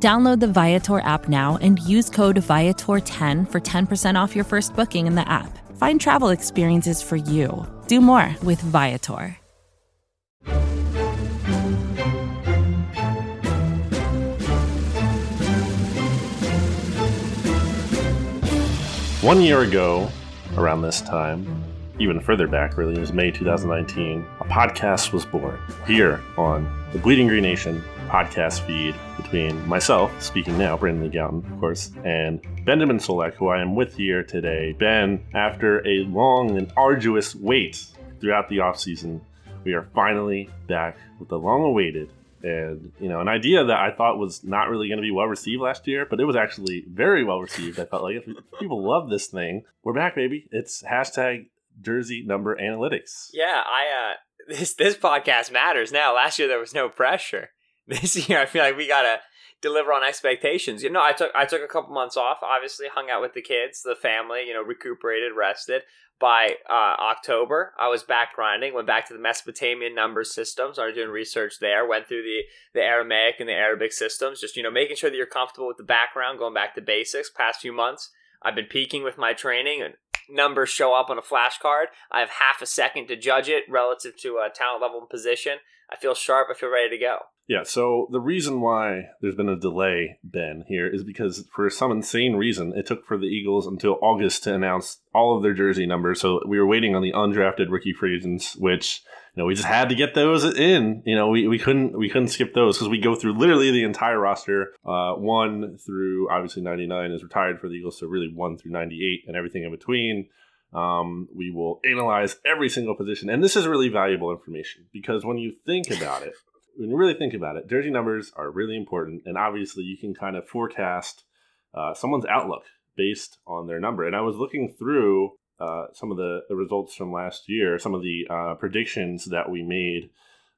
Download the Viator app now and use code Viator10 for 10% off your first booking in the app. Find travel experiences for you. Do more with Viator. One year ago, around this time, even further back, really, it was May 2019, a podcast was born here on the Bleeding Green Nation podcast feed between myself, speaking now, Brandon Gowton, of course, and Benjamin Solak, who I am with here today. Ben, after a long and arduous wait throughout the off season, we are finally back with the long awaited and you know an idea that I thought was not really going to be well received last year, but it was actually very well received. I felt like people love this thing, we're back, baby. It's hashtag Jersey Number Analytics. Yeah, I uh, this this podcast matters now. Last year there was no pressure. This year I feel like we gotta deliver on expectations. You know, I took I took a couple months off. Obviously, hung out with the kids, the family. You know, recuperated, rested. By uh, October, I was back grinding. Went back to the Mesopotamian number system. Started doing research there. Went through the the Aramaic and the Arabic systems. Just you know, making sure that you're comfortable with the background. Going back to basics. Past few months, I've been peaking with my training and numbers show up on a flashcard. I have half a second to judge it relative to a talent level and position. I feel sharp. I feel ready to go. Yeah, so the reason why there's been a delay, Ben, here is because for some insane reason, it took for the Eagles until August to announce all of their jersey numbers. So we were waiting on the undrafted rookie free agents, which you know we just had to get those in. You know, we, we couldn't we couldn't skip those because we go through literally the entire roster. Uh, one through obviously 99 is retired for the Eagles, so really one through 98 and everything in between. Um, we will analyze every single position, and this is really valuable information because when you think about it when you really think about it, jersey numbers are really important, and obviously you can kind of forecast uh, someone's outlook based on their number. And I was looking through uh, some of the, the, results from last year, some of the uh, predictions that we made.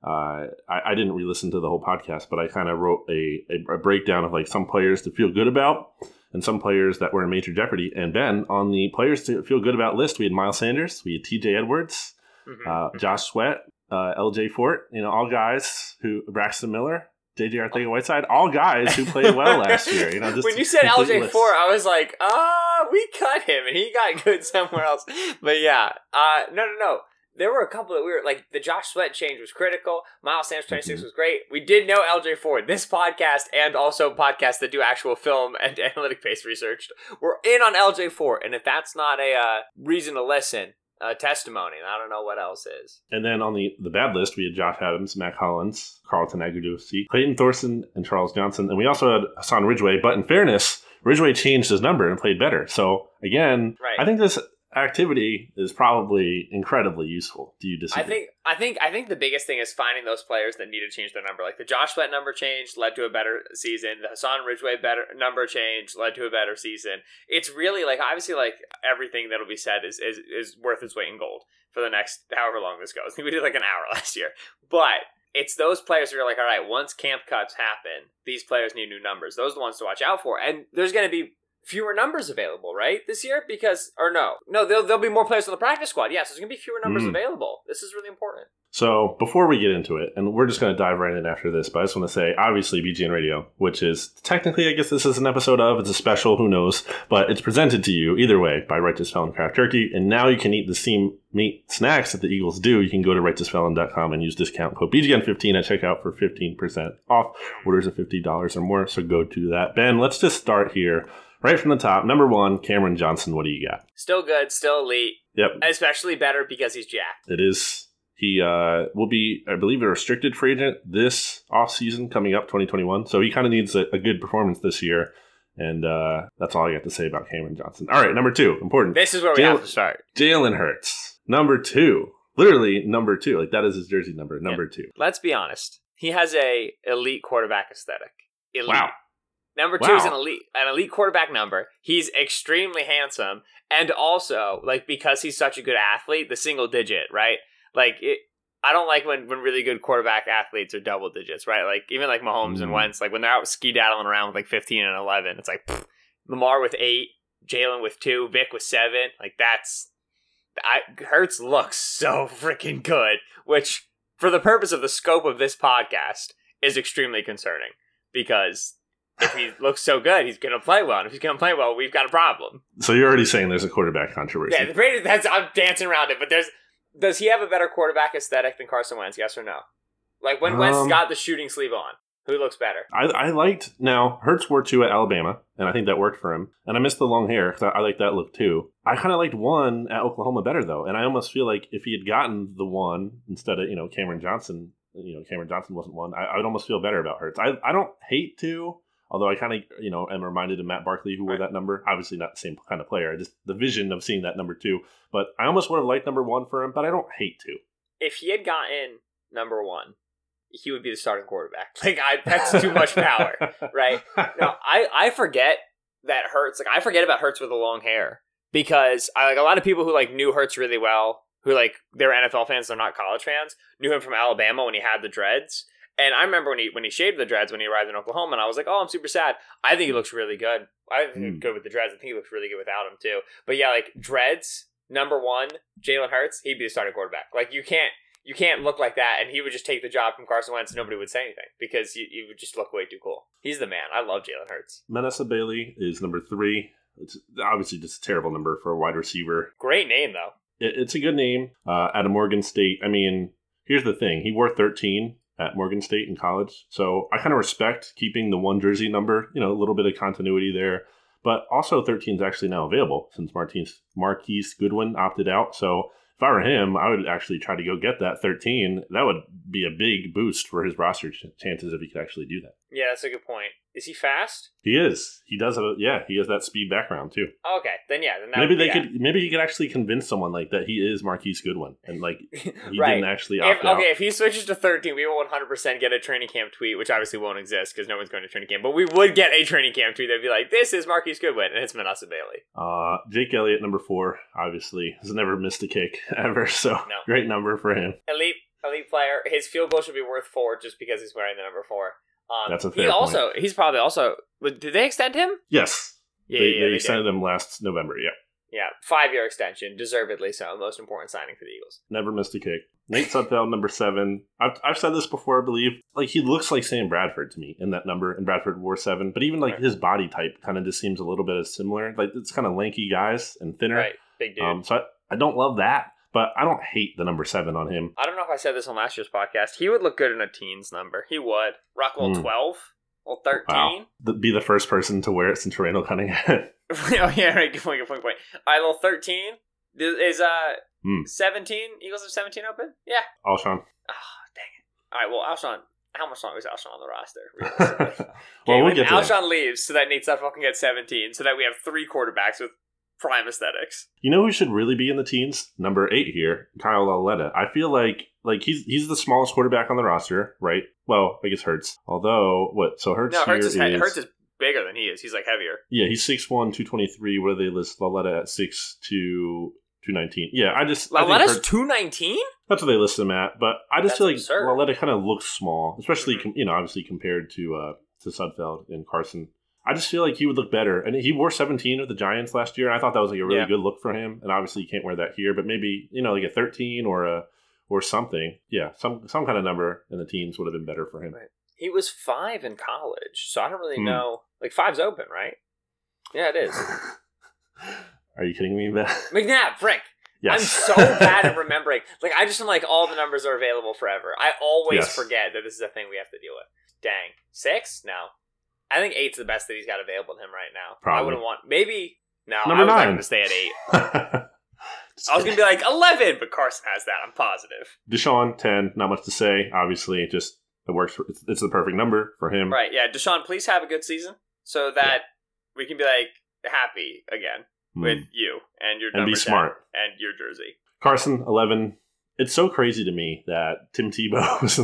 Uh, I, I, didn't re-listen to the whole podcast, but I kind of wrote a, a, a, breakdown of like some players to feel good about and some players that were in major jeopardy. And Ben, on the players to feel good about list, we had Miles Sanders, we had T.J. Edwards, mm-hmm. Uh, Josh Sweat, uh, LJ Fort, you know, all guys who Braxton Miller, JJ Arcega-Whiteside, all guys who played well last year. You know, when you said LJ list. Fort, I was like, ah, we cut him and he got good somewhere else. But yeah, uh, no, no, no. There were a couple that we were like the Josh Sweat change was critical. Miles Sanders 26 mm-hmm. was great. We did know LJ Fort. This podcast and also podcasts that do actual film and analytic based research. We're in on LJ Fort, and if that's not a uh, reason to listen, uh, testimony. I don't know what else is. And then on the, the bad list, we had Josh Adams, Mack Hollins, Carlton Agudosi, Clayton Thorson, and Charles Johnson. And we also had Hassan Ridgeway. But in fairness, Ridgeway changed his number and played better. So again, right. I think this activity is probably incredibly useful. Do you disagree? I think I think I think the biggest thing is finding those players that need to change their number. Like the Josh Sweat number change led to a better season. The Hassan Ridgeway better number change led to a better season. It's really like obviously like everything that'll be said is is, is worth its weight in gold for the next however long this goes. I think we did like an hour last year. But it's those players who are like, all right, once camp cuts happen, these players need new numbers. Those are the ones to watch out for. And there's going to be fewer numbers available, right? This year? Because, or no. No, there'll, there'll be more players on the practice squad. Yes, yeah, so there's going to be fewer numbers mm. available. This is really important. So before we get into it, and we're just going to dive right in after this, but I just want to say, obviously, BGN Radio, which is technically, I guess this is an episode of, it's a special, who knows, but it's presented to you either way by Righteous Felon Craft Turkey, and now you can eat the same meat snacks that the Eagles do. You can go to righteousfelon.com and use discount code BGN15 at checkout for 15% off orders of $50 or more. So go to that. Ben, let's just start here right from the top. Number one, Cameron Johnston. What do you got? Still good, still elite. Yep. Especially better because he's Jack. It is. He uh, will be, I believe, a restricted free agent this off season coming up 2021. So he kind of needs a, a, good performance this year. And uh, that's all I got to say about Cameron Johnston. All right, number two, important. This is where we have to start. Jalen Hurts, number two. Literally number two. Like that is his jersey number, number two. Let's be honest. He has a elite quarterback aesthetic. Elite. Wow. Number two is an elite an elite quarterback number. He's extremely handsome, and also like because he's such a good athlete, the single digit, right? Like it. I don't like when, when really good quarterback athletes are double digits, right? Like even like Mahomes and Mm. Wentz, like when they're out skedaddling around with like fifteen and eleven, it's like pfft. Lamar with eight, Jalen with two, Vic with seven. Like that's I Hurts looks so freaking good, which for the purpose of the scope of this podcast is extremely concerning because if he looks so good, he's going to play well. And if he's going to play well, we've got a problem. So you're already saying there's a quarterback controversy. Yeah, the greatest. That's I'm dancing around it, but there's. Does he have a better quarterback aesthetic than Carson Wentz? Yes or no? Like when Wentz Um, got the shooting sleeve on, who looks better? I, I liked now Hurts wore two at Alabama, and I think that worked for him. And I missed the long hair because I, I like that look too. I kind of liked one at Oklahoma better though, and I almost feel like if he had gotten the one instead of you know Cameron Johnston, you know Cameron Johnston wasn't one, I, I would almost feel better about Hurts. I I don't hate two, although I kind of you know am reminded of Matt Barkley who wore Right. that number. Obviously not the same kind of player. Just the vision of seeing that number two, but I almost would have liked number one for him, but I don't hate two. If he had gotten number one, he would be the starting quarterback. Like I, that's too much power. right? No, I I forget that Hurts. Like I forget about Hurts with the long hair because I like a lot of people who like knew Hurts really well, who like they're NFL fans, they're not college fans, knew him from Alabama when he had the dreads. And I remember when he when he shaved the dreads when he arrived in Oklahoma, and I was like, "Oh, I'm super sad." I think he looks really good. I think Hmm. good with the dreads. I think he looks really good without them too. But yeah, like dreads, number one, Jalen Hurts, he'd be the starting quarterback. Like you can't you can't look like that, and he would just take the job from Carson Wentz, and nobody would say anything because you, you would just look way too cool. He's the man. I love Jalen Hurts. Manasseh Bailey is number three. It's obviously just a terrible number for a wide receiver. Great name though. It, it's a good name uh, at a Morgan State. I mean, here's the thing: he wore 13 at Morgan State in college, so I kind of respect keeping the one jersey number. You know, a little bit of continuity there. But also, 13 is actually now available since Martins, Marquise Goodwin opted out. So if I were him, I would actually try to go get that 13. That would be a big boost for his roster chances if he could actually do that. Yeah, that's a good point. Is he fast? He is. He does have a yeah. He has that speed background too. Okay, then yeah, then that maybe they be- could. Maybe he could actually convince someone like that he is Marquise Goodwin, and like he right. didn't actually If, opt out. okay, if he switches to 13, we will 100% get a training camp tweet, which obviously won't exist because no one's going to training camp. But we would get a training camp tweet that'd be like, "This is Marquise Goodwin," and it's Manasseh Bailey. Uh, Jake Elliott, number four, obviously has never missed a kick ever. So No. great number for him. Elite, elite player. His field goal should be worth four just because he's wearing the number four. Um, That's a fair. he fair also, he's probably also. Did they extend him? Yes, Yeah, they, yeah, they they did. extended him last November. Yeah, Yeah, five year extension, deservedly so. Most important signing for the Eagles. never missed a kick. Nate Sudfeld, number seven. I've, I've said this before, I believe. Like he looks like Sam Bradford to me in that number, and Bradford wore seven. But even like Right. his body type kind of just seems a little bit as similar. Like it's kind of lanky guys and thinner. Right, big dude. Um, so I, I don't love that, but I don't hate the number seven on him. I don't know if I said this on last year's podcast. He would look good in a teens number. He would. Rockwell Hmm. 12? Well, 13? Wow. The, be the first person to wear it since Randall Cunningham. oh, yeah, right. Good point, good point, good point. All right, well, 13 is uh Hmm. 17. Eagles have 17 open? Yeah. Alshon. Oh, dang it. All right, well, Alshon, how much longer is Alshon on the roster? well, Okay, we'll when get to that. Alshon leaves so that Nate Sudfeld can get 17, so that we have three quarterbacks with prime aesthetics. You know who should really be in the teens? Number eight here, Kyle Lauletta. I feel like like he's he's the smallest quarterback on the roster, right? Well, I guess Hurts. Although what? So Hurts No, Hurts is, is, Hurts is bigger than he is. He's like heavier. yeah, he's 6'1", 223. What do they list Lauletta at six two two nineteen? Yeah, I just think Lauletta's 219? that's what they list him at. But I just That's feel like absurd. Lauletta kind of looks small, especially Mhm. com- you know obviously compared to uh to Sudfeld and Carson. I just feel like he would look better. And he wore 17 with the Giants last year. And I thought that was like a really Yeah. good look for him. And obviously you can't wear that here, but maybe, you know, like a 13 or a or something. Yeah, some some kind of number in the teens would have been better for him. Right. He was five in college, so I don't really Hmm. know. Like five's open, right? Yeah, it is. Are you kidding me, Ben? McNabb, Frank. yes. I'm so bad at remembering. Like I just am like all the numbers are available forever. I always Yes. forget that this is a thing we have to deal with. Dang, six? No, I think eight's the best that he's got available to him right now. Probably. I wouldn't want maybe. No, Number I not nine. going to stay at eight. I was going to be like eleven, but Carson has that. I'm positive. DeSean, 10. Not much to say. Obviously, it just it works. For, it's, it's the perfect number for him. Right? Yeah, DeSean, please have a good season so that we can be like happy again Hmm. with you and your and be 10 smart. and your jersey. Carson, 11. It's so crazy to me that Tim Tebow was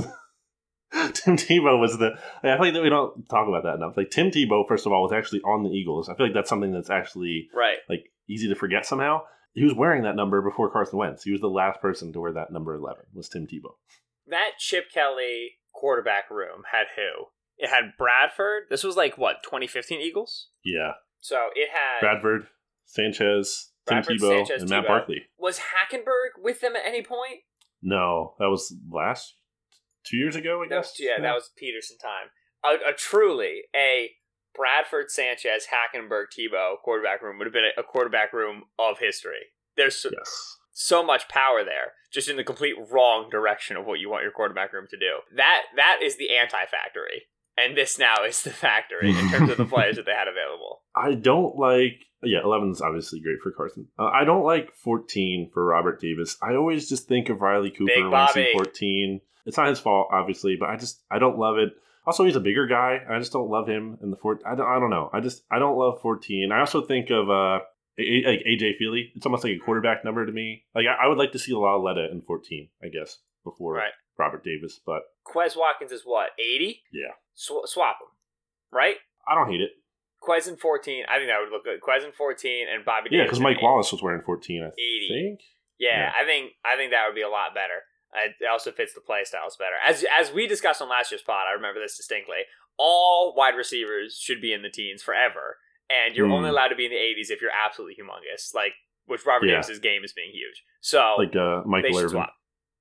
Tim Tebow was the. I feel like that we don't talk about that enough. Like Tim Tebow, first of all, was actually on the Eagles. I feel like that's something that's actually Right. like easy to forget somehow. He was wearing that number before Carson Wentz. He was the last person to wear that number eleven. Was Tim Tebow? That Chip Kelly quarterback room had who? It had Bradford. This was like what 2015 Eagles. Yeah, So it had Bradford, Sanchez, Bradford, Tim Tebow, Sanchez, and Matt Tebow. Barkley. was Hackenberg with them at any point? No, that was last two years ago. I guess. yeah, that was Pederson time. A, a truly a Bradford, Sanchez, Hackenberg, Tebow quarterback room would have been a, a quarterback room of history. There's so, yes. so much power there, just in the complete wrong direction of what you want your quarterback room to do. That that is the anti-factory, and this now is the factory in terms of the players that they had available. I don't like. Yeah, 11 is obviously great for Carson. Uh, I don't like 14 for Robert Davis. I always just think of Riley Cooper Big when I see 14. It's not his fault, obviously, but I just I don't love it. Also, he's a bigger guy. I just don't love him in the four. I don't, I don't know. I just I don't love 14. I also think of uh like AJ Feeley. It's almost like a quarterback number to me. Like I, I would like to see Lauletta in 14. I guess before Right. Robert Davis, but Quez Watkins is what eighty? Yeah. Sw- swap them, right? I don't hate it. Quez in fourteen. I think that would look good. Quez in fourteen and Bobby. Yeah, because Mike. Wallace was wearing 14. I 80. think. Yeah, Yeah. I think I think that would be a lot better. Uh, It also fits the play styles better. As as we discussed on last year's pod, I remember this distinctly. All wide receivers should be in the teens forever, and you're Hmm. only allowed to be in the 80s if you're absolutely humongous, like which Robert Yeah. Davis's game is being huge. So Like uh, Michael Irvin. swap.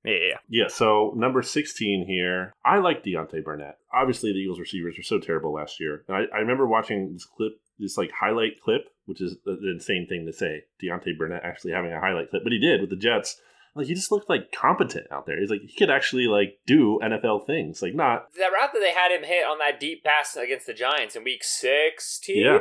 Yeah, yeah, yeah. Yeah, so number 16 here. I like Deontay Burnett. Obviously, the Eagles receivers were so terrible last year. And I, I remember watching this clip, this like highlight clip, which is an insane thing to say. Deontay Burnett actually having a highlight clip, but he did with the Jets. Like, he just looked like competent out there. He's like, he could actually like do NFL things. Like, not, That route that they had him hit on that deep pass against the Giants in Week 16, yeah,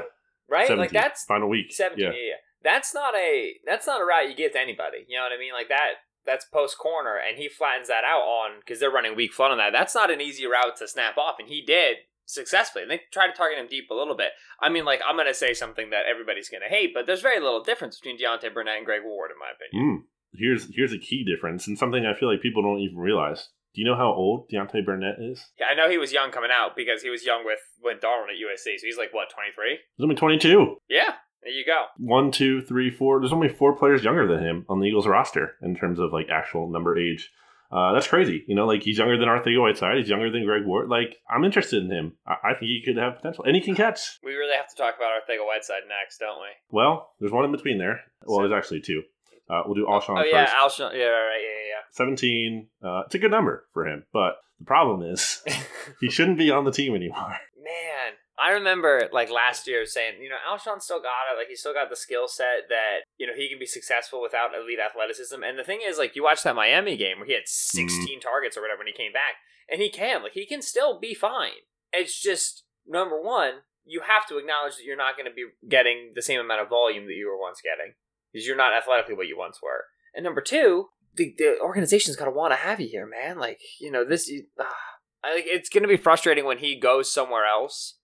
right? 17, Like that's final week. 17 Yeah. yeah. yeah. that's not a that's not a route you give to anybody you know what i mean like that that's post corner and he flattens that out on because they're running weak flood on that that's not an easy route to snap off and he did successfully and they tried to target him deep a little bit i mean like i'm gonna say something that everybody's gonna hate but there's very little difference between Deontay Burnett and Greg Ward in my opinion Mm. Here's here's a key difference and something I feel like people don't even realize. Do you know how old Deontay Burnett is? yeah, i know he was young coming out because he was young with when Darnold at usc so he's like what 23 He's only 22. yeah there you go one, two, three, four. There's only four players younger than him on the Eagles roster in terms of like actual number age. Uh, that's crazy. You know, like he's younger than Arthur Whiteside. He's younger than Greg Ward. Like I'm interested in him. I, I think he could have potential, and he can catch. we really have to talk about Arcega-Whiteside next don't we Well, there's one in between there. Well, there's actually two. Uh, we'll do Alshon oh first. yeah Alshon yeah right, right yeah yeah 17. Uh, it's a good number for him, but the problem is he shouldn't be on the team anymore. Man, I remember like last year saying, you know, Alshon still got it. Like he still got the skill set that you know he can be successful without elite athleticism. And the thing is, like you watch that Miami game where he had 16 targets or whatever when he came back, and he can like he can still be fine. It's just number one, you have to acknowledge that you're not going to be getting the same amount of volume that you were once getting because you're not athletically what you once were. And number two, the, the organization's got to want to have you here, man. Like you know this. Ah, I it's going to be frustrating when he goes somewhere else,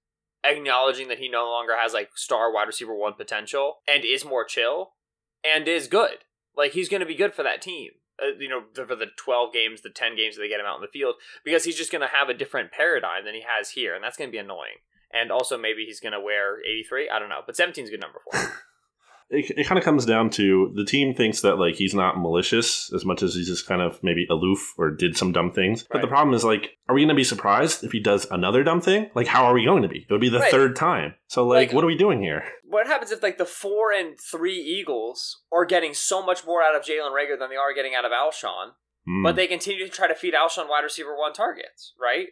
acknowledging that he no longer has like star wide receiver one potential and is more chill and is good. Like he's going to be good for that team. Uh, you know, for the 12 games, the 10 games that they get him out in the field, because he's just going to have a different paradigm than he has here, and that's going to be annoying. And also, maybe he's going to wear 83. I don't know, but 17 is a good number for him. it, it kind of comes down to the team thinks that like he's not malicious as much as he's just kind of maybe aloof or did some dumb things. But the problem is like, are we going to be surprised if he does another dumb thing? Like, how are we going to be? It would be the Right. third time. So like, Like- what are we doing here? what happens if like the four and three Eagles are getting so much more out of Jalen Reagor than they are getting out of Alshon? Hmm. but they continue to try to feed Alshon wide receiver one targets, right?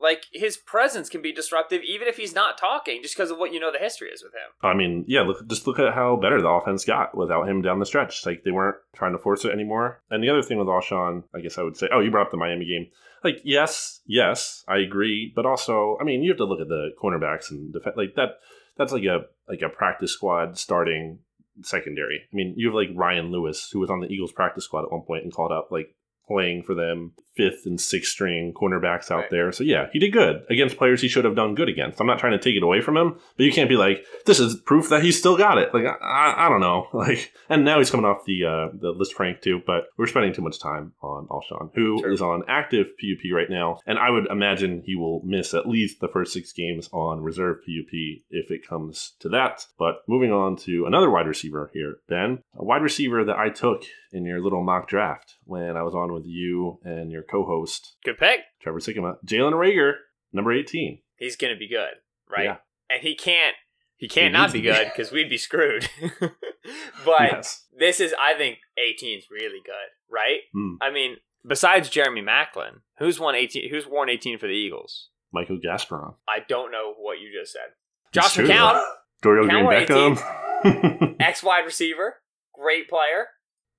Like his presence can be disruptive even if he's not talking, just because of what you know the history is with him. I mean, yeah, look, just look at how better the offense got without him down the stretch. Like they weren't trying to force it anymore. And the other thing with Alshon, I guess I would say, oh, you brought up the Miami game. Like, yes, yes, I agree, but also, I mean, you have to look at the cornerbacks and. Like that, that's like a like a practice squad starting secondary. I mean, you have like Ryan Lewis, who was on the Eagles practice squad at one point and called up like playing for them, fifth and sixth string cornerbacks out Right. there. So yeah, he did good against players he should have done good against. I'm not trying to take it away from him, but you can't be like, this is proof that he's still got it. Like I, I, don't know. Like, and now he's coming off the uh, the list Frank too, but we're spending too much time on Alshon, who is Sure. on active PUP right now, and I would imagine he will miss at least the first six games on reserve PUP if it comes to that. But moving on to another wide receiver here, Ben, a wide receiver that I took in your little mock draft when I was on with you and your co-host Good pick. Trevor Sikkema, Jalen Reagor, number eighteen. He's gonna be good, right? Yeah. And he can't. He can't He not be good because we'd be screwed. but yes. this is, I think, 18 is really good, right? Hmm. I mean, besides Jeremy Maclin, who's won 18? Who's worn 18 for the Eagles? Michael Gasperon. I don't know what you just said. Josh. McCown, Dorial Green Beckham. ex wide receiver, great player.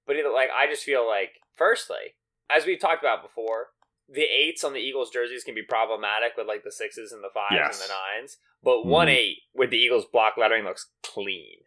But either, like, I just feel like, firstly, as we've talked about before, the eights on the Eagles jerseys can be problematic with like the sixes and the fives Yes. and the nines. But one Mhm. eight with the Eagles block lettering looks clean.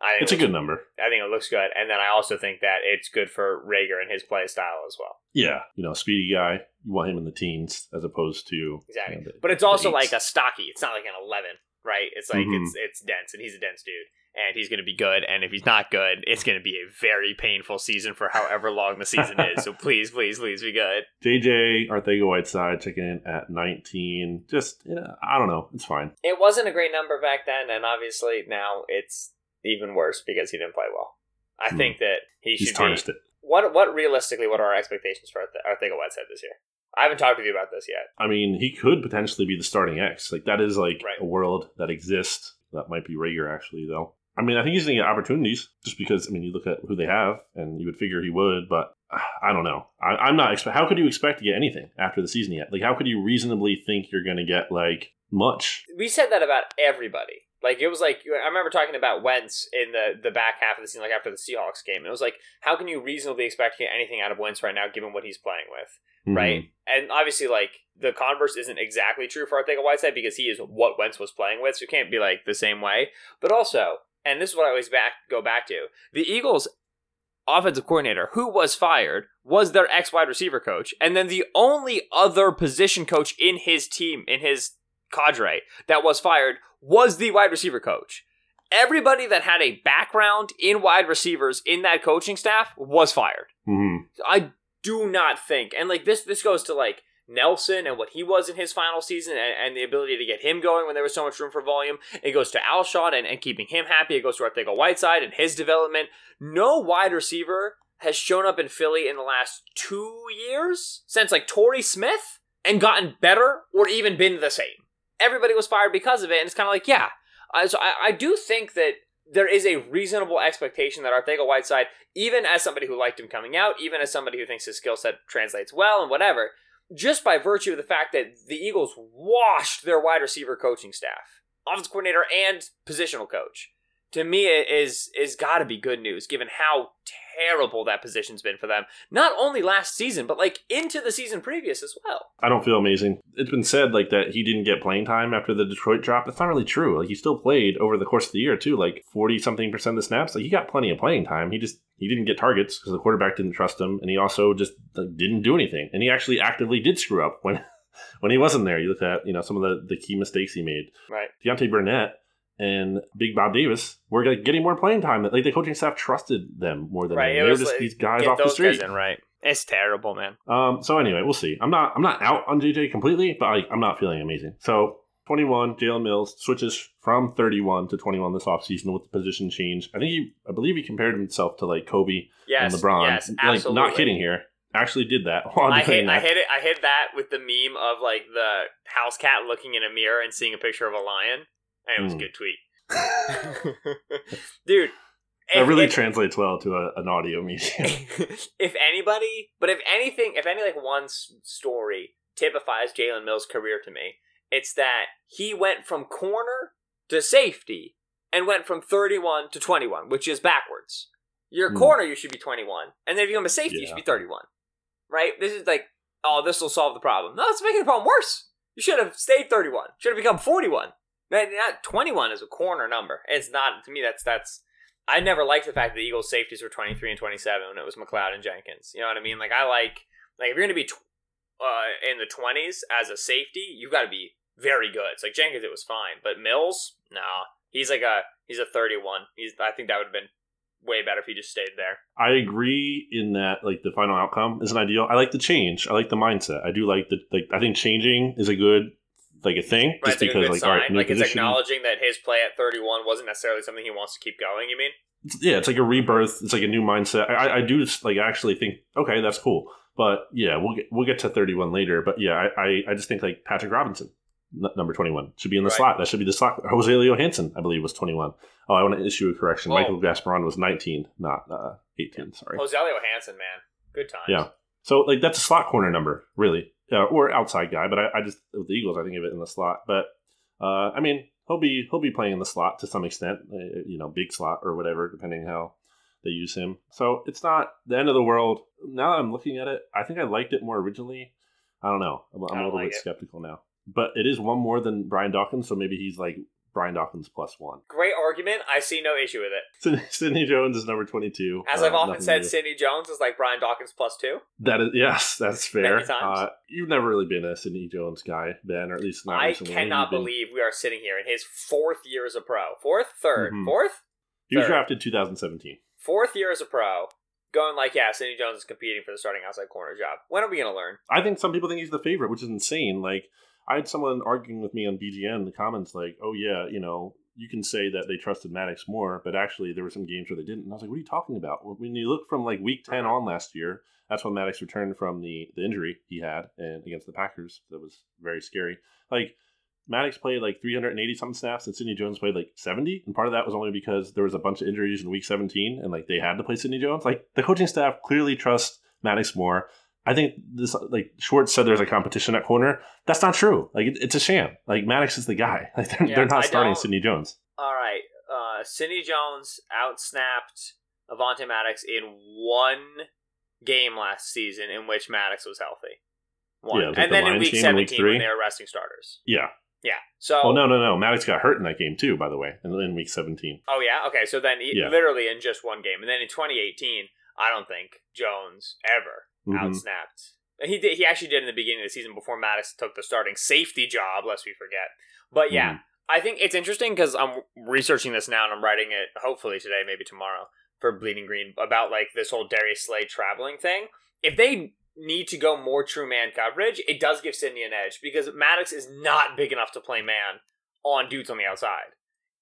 I think it's a it looks- good number. I think it looks good, and then I also think that it's good for Reagor and his play style as well. Yeah, you know, speedy guy. You want him in the teens as opposed to Exactly. you know, the- But it's also like a stocky. It's not like an eleven, right? It's like Mhm. it's it's dense, and he's a dense dude, and he's going to be good. And if he's not good, it's going to be a very painful season for however long the season is. So please, please, please be good. JJ Arcega-Whiteside checking in at 19. Just, you know, I don't know. It's fine. It wasn't a great number back then, and obviously now it's even worse because he didn't play well. I Hmm. think that he He's should tarnished be. it. What what realistically? What are our expectations for Arth- Arcega-Whiteside this year? I haven't talked to you about this yet. I mean, he could potentially be the starting X. Like, that is like Right. a world that exists. That might be Reagor, actually, though. I mean, I think he's going to get opportunities just because, I mean, you look at who they have and you would figure he would, but I don't know. I, I'm not expect. How could you expect to get anything after the season yet? Like, how could you reasonably think you're going to get, like, much? we said that about everybody. Like it was like I remember talking about Wentz in the the back half of the season, like after the Seahawks game. And it was like, how can you reasonably expect to get anything out of Wentz right now, given what he's playing with, Mhm. right? And obviously, like the converse isn't exactly true for Arcega-Whiteside because he is what Wentz was playing with, so it can't be like the same way. But also, and this is what I always back go back to: the Eagles. Offensive coordinator who was fired was their ex wide receiver coach, and then the only other position coach in his team in his cadre that was fired was the wide receiver coach. Everybody that had a background in wide receivers in that coaching staff was fired. Mhm. I do not think, and like this, this goes to like Nelson and what he was in his final season, and, and the ability to get him going when there was so much room for volume. It goes to Alshon and, and keeping him happy. It goes to Arcega-Whiteside and his development. No wide receiver has shown up in Philly in the last two years since like Torrey Smith and gotten better or even been the same. Everybody was fired because of it, and it's kind of like, yeah. Uh, so I, I do think that there is a reasonable expectation that Arcega-Whiteside, even as somebody who liked him coming out, even as somebody who thinks his skill set translates well and whatever, just by virtue of the fact that the Eagles washed their wide receiver coaching staff, offensive coordinator and positional coach, to me it is is got to be good news given how terrible that position's been for them. Not only last season, but like into the season previous as well. I don't feel amazing. It's been said like that he didn't get playing time after the Detroit drop. That's not really true. Like he still played over the course of the year too, like forty something percent of the snaps. Like he got plenty of playing time. He just he didn't get targets because the quarterback didn't trust him, and he also just like, didn't do anything. And he actually actively did screw up when when he wasn't there. You look at you know some of the the key mistakes he made. Right. Deontay Burnett and Big Bob Davis were like, getting more playing time. Like the coaching staff trusted them more than Right. They were just like, these guys off the street. in right. It's terrible, man. Um, so anyway, we'll see. I'm not I'm not out on JJ completely, but like I'm not feeling amazing. So 21, Jalen Mills switches from 31 to 21 this offseason with the position change. I think he I believe he compared himself to like Kobe Yes. and LeBron. Yes. like Absolutely. not kidding here. Actually did that I hit, I that. hit it. I hit that with the meme of like the house cat looking in a mirror and seeing a picture of a lion, and it was a Hmm. good tweet, dude. that if- really if- translates well to a, an audio medium. if anybody, but if anything, if any like one story typifies Jalen Mills' career to me, it's that he went from corner to safety and went from 31 to 21, which is backwards. You're a Hmm. corner, you should be 21. And then if you become a safety, you should be 31. Right? This is like, oh, this will solve the problem. No, it's making the problem worse. You should have stayed 31. Should have become 41. Not 21 is a corner number. It's not, to me, that's, that's, I never liked the fact that the Eagles' safeties were 23 and 27 when it was McLeod and Jenkins. You know what I mean? Like, I like Like if you're going to be tw- uh, in the 20s as a safety, you've got to be very good. It's like Jenkins, it was fine, but Mills, no, he's like a he's a 31. He's I think that would have been way better if he just stayed there. I agree in that like the final outcome isn't ideal. I like the change. I like the mindset. I do like the like. I think changing is a good like a thing Right, just it's like a because like sign. all right, new like it's position. acknowledging that his play at 31 wasn't necessarily something he wants to keep going. You mean? Yeah, it's like a rebirth. It's like a new mindset. I, I, do just like actually think okay, that's cool. But yeah, we'll get we'll get to thirty one later. But yeah, I, I, I just think like Patrick Robinson, n- number twenty one, should be in the Right. slot. That should be the slot. Joselio Hanson, I believe, was twenty one. Oh, I want to issue a correction. Oh. Michael Gasparon was nineteen, not uh, eighteen. Sorry. Joselio Hanson, man, good times. Yeah. So like that's a slot corner number, really, uh, or outside guy. But I, I just with the Eagles, I think of it in the slot. But uh, I mean, he'll be he'll be playing in the slot to some extent, uh, you know, big slot or whatever, depending how they use him. So it's not the end of the world. Now that I'm looking at it, I think I liked it more originally. I don't know. I'm, I'm I a little like bit it. skeptical now, but it is one more than Brian Dawkins, so maybe he's like Brian Dawkins plus one. Great argument. I see no issue with it. Sidney, Sidney Jones is number twenty two. As I've often said, Sidney Jones is like Brian Dawkins plus two. That is yes, that's fair. Uh, you've never really been a Sidney Jones guy, Ben, or at least not I recently. cannot been- believe we are sitting here in his fourth year as a pro. Fourth, 3rd Mhm. fourth, he was drafted 2017. fourth year as a pro. Going like, yeah, Sidney Jones is competing for the starting outside corner job. When are we going to learn? I think some people think he's the favorite, which is insane. Like I had someone arguing with me on BGN the comments, like, "Oh yeah, you know, you can say that they trusted Maddox more, but actually there were some games where they didn't." And I was like, "What are you talking about?" When you look from like week 10 on last year, that's when Maddox returned from the the injury he had and against the Packers. That was very scary. Like Maddox played like 380 something snaps, and Sidney Jones played like 70. And part of that was only because there was a bunch of injuries in week 17, and like they had to play Sidney Jones. Like the coaching staff clearly trusts Maddox more. I think this like Schwartz said there's a competition at corner. That's not true. Like it, it's a sham. Like Maddox is the guy. Like they're, Yeah, they're not I starting Sidney Jones. All right. Uh, Sidney Jones outsnapped Avonte Maddox in one game last season in which Maddox was healthy. One. Yeah, like and the then in Lions week in week 17 when they were resting starters. Yeah. Yeah. So. Oh no no no. Maddox got hurt in that game too. By the way, in, in week 17. Oh yeah. Okay. So then, Yeah. literally in just one game, and then in 2018, I don't think Jones ever Mhm. outsnapped. He did. He actually did in the beginning of the season before Maddox took the starting safety job. Lest we forget. But yeah, Mhm. I think it's interesting because I'm researching this now and I'm writing it hopefully today, maybe tomorrow for Bleeding Green about like this whole Darius Slay traveling thing. If they need to go more true man coverage, it does give Sidney an edge because Maddox is not big enough to play man on dudes on the outside.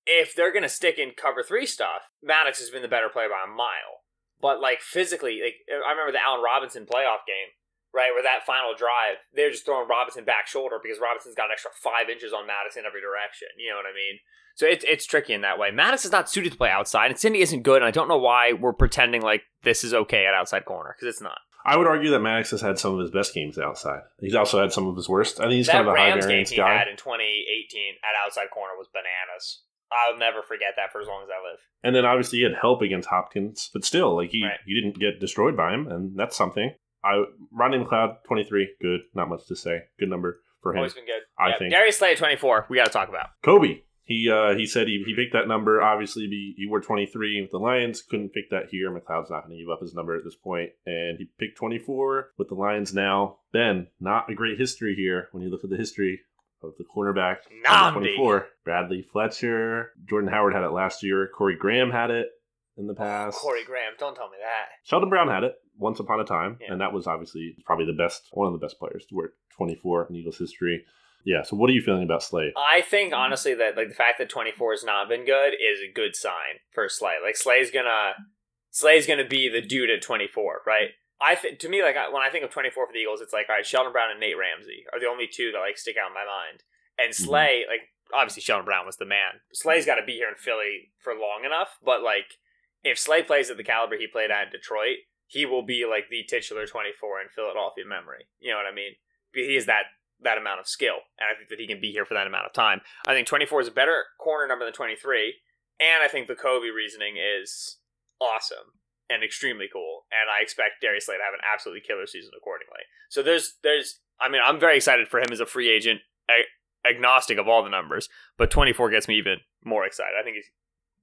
If they're gonna stick in cover three stuff, Maddox has been the better player by a mile. But like physically, like uh, I remember the Allen Robinson playoff game, right, where that final drive, they're just throwing Robinson back shoulder because Robinson's got an extra five inches on Madison every direction. You know what I mean? So it's it's tricky in that way. Madison's not suited to play outside, and Cindy isn't good, and I don't know why we're pretending like this is okay at outside corner because it's not. I would argue that Maddox has had some of his best games outside. He's also had some of his worst. I think he's that kind of a high Rams game variance he guy. had in 2018 at outside corner was bananas. I'll never forget that for as long as I live. And then obviously he had help against Hopkins, but still, like he Right. he didn't get destroyed by him, and that's something. I Rodney McLeod, twenty three, good, not much to say. Good number for him. Always been good. I Yeah, think. Darius Slay 24. We got to talk about. Kobe, he uh, he said he, he picked that number. Obviously, he, he wore twenty three with the Lions. Couldn't pick that here. McLeod's not going to give up his number at this point, and he picked twenty four with the Lions now. Ben, not a great history here when you look at the history of the cornerback. number 24. Bradley Fletcher. Jordan Howard had it last year. Corey Graham had it in the oh, past. Corey Graham, don't tell me that. Sheldon Brown had it once upon a time, Yeah. and that was obviously probably the best, one of the best players to wear 24 in Eagles history. Yeah. So, what are you feeling about Slay? I think honestly that like the fact that 24 has not been good is a good sign for Slay. Like Slay's gonna Slay's gonna be the dude at 24, right? I think to me like I- when I think of 24 for the Eagles, it's like all right, Sheldon Brown and Nate Ramsey are the only two that like stick out in my mind. And mm-hmm. Slay, like obviously Sheldon Brown was the man. Slay's got to be here in Philly for long enough, but like if Slay plays at the caliber he played at in Detroit, he will be like the titular 24 in Philadelphia memory. You know what I mean? He is that that amount of skill, and I think that he can be here for that amount of time. I think 24 is a better corner number than 23, and I think the Kobe reasoning is awesome and extremely cool, and I expect Darius Slay to have an absolutely killer season accordingly. So there's there's I mean I'm very excited for him as a free agent, ag- agnostic of all the numbers, but 24 gets me even more excited. I think he's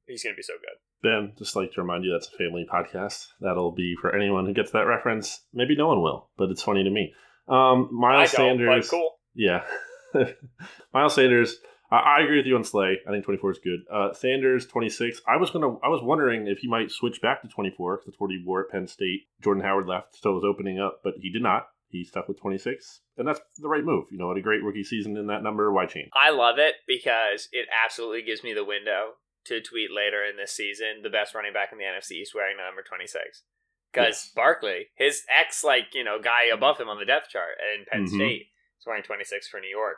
he's going to be so good. Ben, just like to remind you that's a family podcast. That'll be for anyone who gets that reference. Maybe no one will, but it's funny to me. Um, Miles Sanders. cool. Yeah. Miles Sanders. I, I agree with you on Slay. I think 24 is good. Uh, Sanders 26. I was gonna. I was wondering if he might switch back to 24 because that's what he wore at Penn State. Jordan Howard left, so it was opening up, but he did not. He stuck with 26, and that's the right move. You know, had a great rookie season in that number. Why change? I love it because it absolutely gives me the window to tweet later in this season the best running back in the NFC East wearing the number 26. Because Yes. Barkley, his ex, like, you know, guy above him on the depth chart in Penn Mhm. State, is wearing 26 for New York.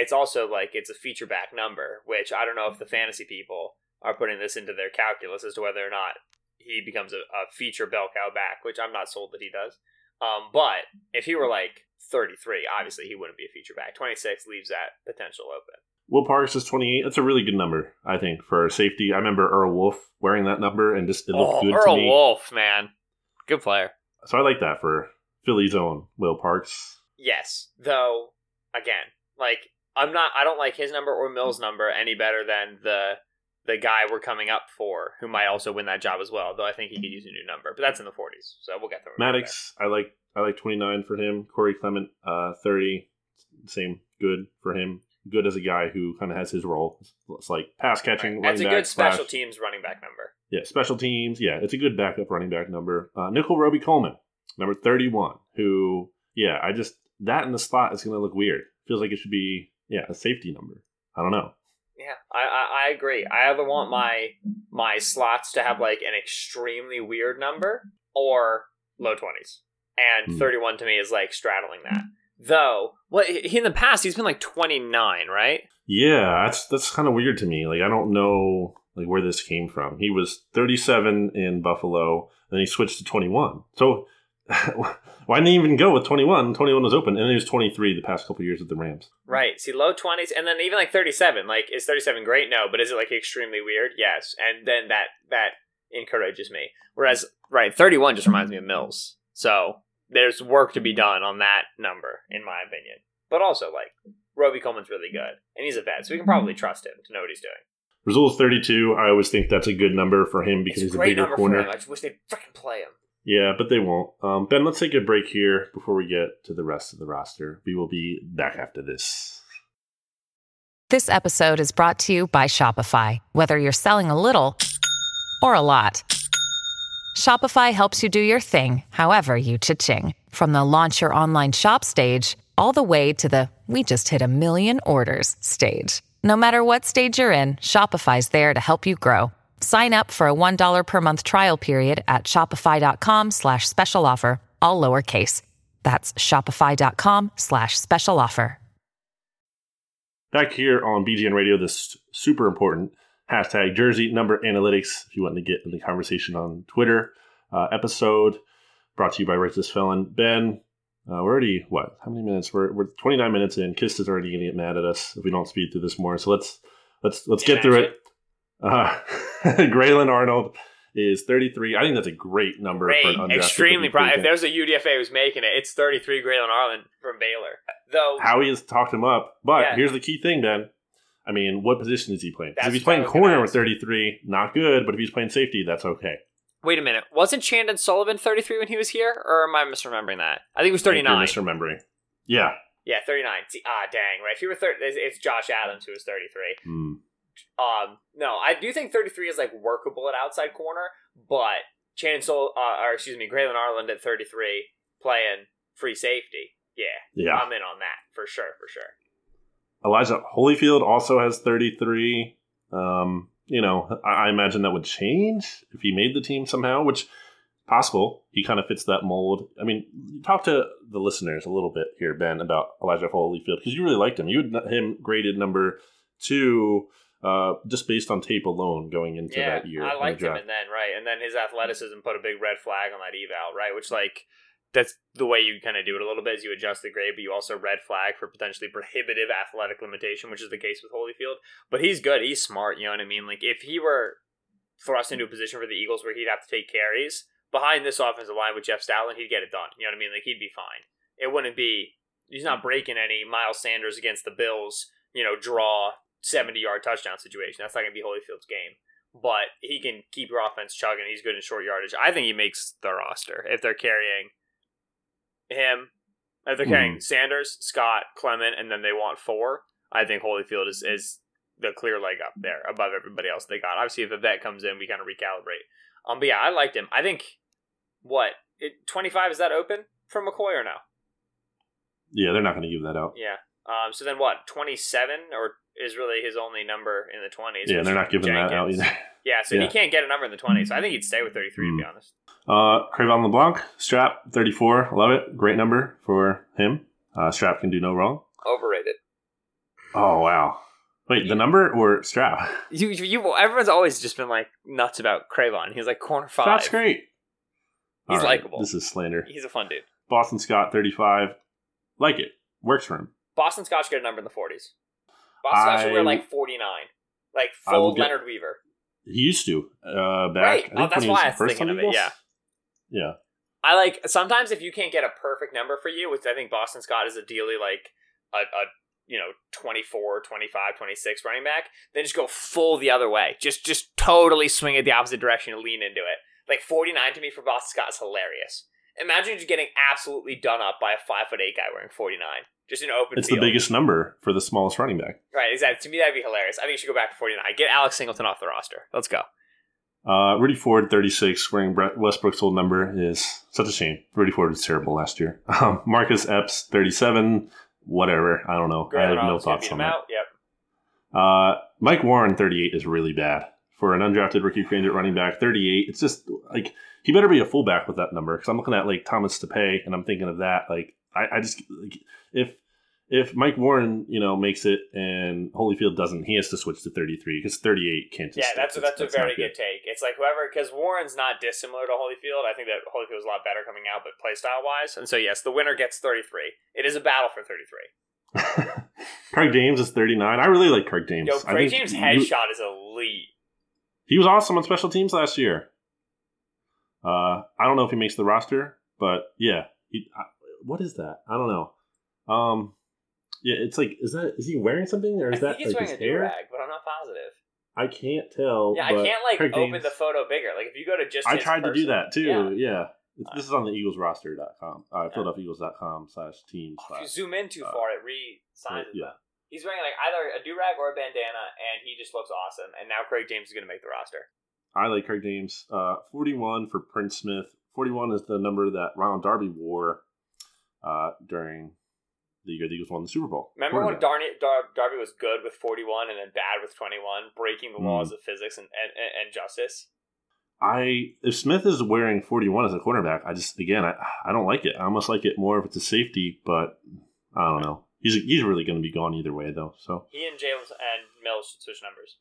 It's also like it's a feature back number, which I don't know if the fantasy people are putting this into their calculus as to whether or not he becomes a, a feature bell cow back, which I'm not sold that he does. Um, but if he were like 33, obviously he wouldn't be a feature back. 26 leaves that potential open. Will Parks is 28. That's a really good number, I think, for safety. I remember Earl Wolff wearing that number, and just it looked Oh, good Earl to me. Wolff, man, good player. So I like that for Philly's own Will Parks. Yes, though, again, like I'm not. I don't like his number or Mill's number any better than the the guy we're coming up for, who might also win that job as well. Though I think he could use a new number, but that's in the 40s, so we'll get there. Maddox, I like I like 29 for him. Corey Clement, uh, 30. Same, good for him. Good as a guy who kind of has his role. It's, like pass catching. That's a good back slash- special teams running back number. Yeah, special teams. Yeah, it's a good backup running back number. Uh, Nickell Robey-Coleman, number 31, who, yeah, I just, that in the slot is going to look weird. Feels like it should be, yeah, a safety number. I don't know. Yeah, I, I I agree. I either want my my slots to have like an extremely weird number or low twenties, and Hmm. thirty one to me is like straddling that. Though, what he in the past he's been like twenty nine, right? Yeah, that's that's kind of weird to me. Like I don't know like where this came from. He was 37 in Buffalo, then he switched to 21. So why didn't he even go with 21? 21 was open, and then he was 23 the past couple years with the Rams. Right. See, low twenties, and then even like thirty seven. Like, is thirty seven great? No, but is it like extremely weird? Yes. And then that that encourages me. Whereas, right, thirty one just reminds me of Mills. So there's work to be done on that number, in my opinion. But also, like, Robey-Coleman's really good, and he's a vet, so we can probably trust him to know what he's doing. Rasul's 32. I always think that's a good number for him because it's he's a bigger corner. I just wish they'd freaking play him. Yeah, but they won't. Um, ben, let's take a break here before we get to the rest of the roster. We will be back after this. This episode is brought to you by Shopify. Whether you're selling a little or a lot, Shopify helps you do your thing, however you cha-ching. From the launch your online shop stage, all the way to the we just hit a million orders stage. No matter what stage you're in, Shopify's there to help you grow. Sign up for a $1 per month trial period at shopify.com slash special offer, all lowercase. That's shopify.com slash special offer. Back here on BGN Radio, this super important hashtag jersey number analytics. If you want to get in the conversation on Twitter, uh, episode brought to you by Righteous Felon. Ben, uh, we're already, what, how many minutes? We're, we're 29 minutes in. Kist is already going to get mad at us if we don't speed through this more. So let's let's let's get through it. Uh, Grayland Arnold is 33. I think that's a great number for an Great, undrafted extremely proud. If there's a UDFA who's making it, it's 33 Grayland Arnold from Baylor. Though, Howie has talked him up. But Yeah. here's the key thing, Ben. I mean, what position is he playing? if he's playing corner with 33, not good. But if he's playing safety, that's okay. wait a minute. Wasn't Chandon Sullivan 33 when he was here? Or am I misremembering that? I think he was I think 39. You're misremembering. Yeah. Yeah, 39. Ah, dang, right. If you were 30, it's, it's Josh Adams who was 33. Hmm. Um, no, I do think 33 is like workable at outside corner, but Chandon Sol, uh, or excuse me, Grayland Arnold at 33 playing free safety. Yeah, Yeah. I'm in on that for sure, for sure. Elijah Holyfield also has 33. Um, you know, I, I imagine that would change if he made the team somehow, which possible. He kind of fits that mold. I mean, talk to the listeners a little bit here, Ben, about Elijah Holyfield because you really liked him. You had him graded number two, uh, just based on tape alone going into yeah, that year. I liked him, and then right, and then his athleticism put a big red flag on that eval, right? Which like that's the way you kind of do it a little bit is you adjust the grade, but you also red flag for potentially prohibitive athletic limitation, which is the case with Holyfield. But he's good, he's smart. You know what I mean? Like if he were thrust into a position for the Eagles where he'd have to take carries behind this offensive line with Jeff Stoutland, he'd get it done. You know what I mean? Like he'd be fine. It wouldn't be. He's not breaking any Miles Sanders against the Bills. You know, draw seventy yard touchdown situation. That's not gonna be Holyfield's game. but he can keep your offense chugging. He's good in short yardage. I think he makes the roster if they're carrying him. If they're carrying Mhm. Sanders, Scott, Clement, and then they want four, I think Holyfield is, is the clear leg up there above everybody else they got. Obviously, if a vet comes in, we kind of recalibrate. Um, but yeah, I liked him. I think what twenty five is that open for McCoy or no? Yeah, they're not going to give that out. Yeah. Um. So then what? Twenty seven or is really his only number in the twenties? Yeah, they're not giving that out either. Yeah, so Yeah. he can't get a number in the twenties. So I think he'd stay with thirty three to be Mm. honest. Uh, Cre'Von LeBlanc, strap 34. Love it. Great number for him. Uh, strap can do no wrong. Overrated. Oh, wow. Wait, the number or strap? You, you, everyone's always just been like nuts about Cre'Von. He's like corner five. That's great. He's All right, likable. This is slander. He's a fun dude. Boston Scott, 35. Like it. Works for him. Boston Scott should get a number in the forties. Boston Scott should wear like forty nine, like I will full get- Leonard Weaver. He used to. Uh, back. Right. I think Oh, that's why I was first thinking of it, yeah. Yeah. I like sometimes if you can't get a perfect number for you, which I think Boston Scott is ideally like a, a you know 24, 25, 26 running back, then just go full the other way. Just just totally swing it the opposite direction and lean into it. Like 49 to me for Boston Scott is hilarious. Imagine just getting absolutely done up by a five foot eight guy wearing 49. Just in an open It's field. the biggest number for the smallest running back. Right, exactly. To me, that'd be hilarious. I think you should go back to 49. Get Alex Singleton off the roster. Let's go. Uh, Rudy Ford, 36, wearing Brett Westbrook's old number is such a shame. Rudy Ford was terrible last year. Um, Marcus Epps, 37, whatever. I don't know. I have no Rollins thoughts on that. out. Yep. Uh, Mike Warren, 38, is really bad. For an undrafted rookie free running back, 38, it's just like he better be a fullback with that number because I'm looking at like Thomas Pay and I'm thinking of that. Like, I, I just, like, if if Mike Warren, you know, makes it and Holyfield doesn't, he has to switch to 33 because 38 can't just Yeah, that's a, that's a not very good take. It's like whoever, because Warren's not dissimilar to Holyfield. I think that Holyfield's a lot better coming out, but play style wise. And so, yes, the winner gets 33. It is a battle for 33. Craig James is 39. I really like Craig James. Yo, I Craig James' he- headshot is elite. He was awesome on special teams last year. Uh, I don't know if he makes the roster, but yeah. He, I, what is that? I don't know. Um, yeah, it's like is that is he wearing something or I is think that he's like wearing his a hair? durag, but I'm not positive. I can't tell. Yeah, I can't like Craig open James- the photo bigger. Like if you go to just I tried to do that too. Yeah. Yeah. This is on the EaglesRoster.com. Uh, PhiladelphiaEagles.com slash team If you zoom in too uh, far, it re-sizes yeah. them. He's wearing like either a durag or a bandana, and he just looks awesome. And now Craig James is going to make the roster. I like Craig James. Uh, 41 for Prince Smith. 41 is the number that Ronald Darby wore uh, during the year the Eagles won the Super Bowl. Remember when Quarterback. Darny, Dar- Darby was good with 41 and then bad with 21, breaking the Mm. laws of physics and, and, and, and justice? I if Smith is wearing 41 as a cornerback, I just again I, I don't like it. I almost like it more if it's a safety, but I don't know. He's he's really going to be gone either way though. So He and James and Mills should switch numbers.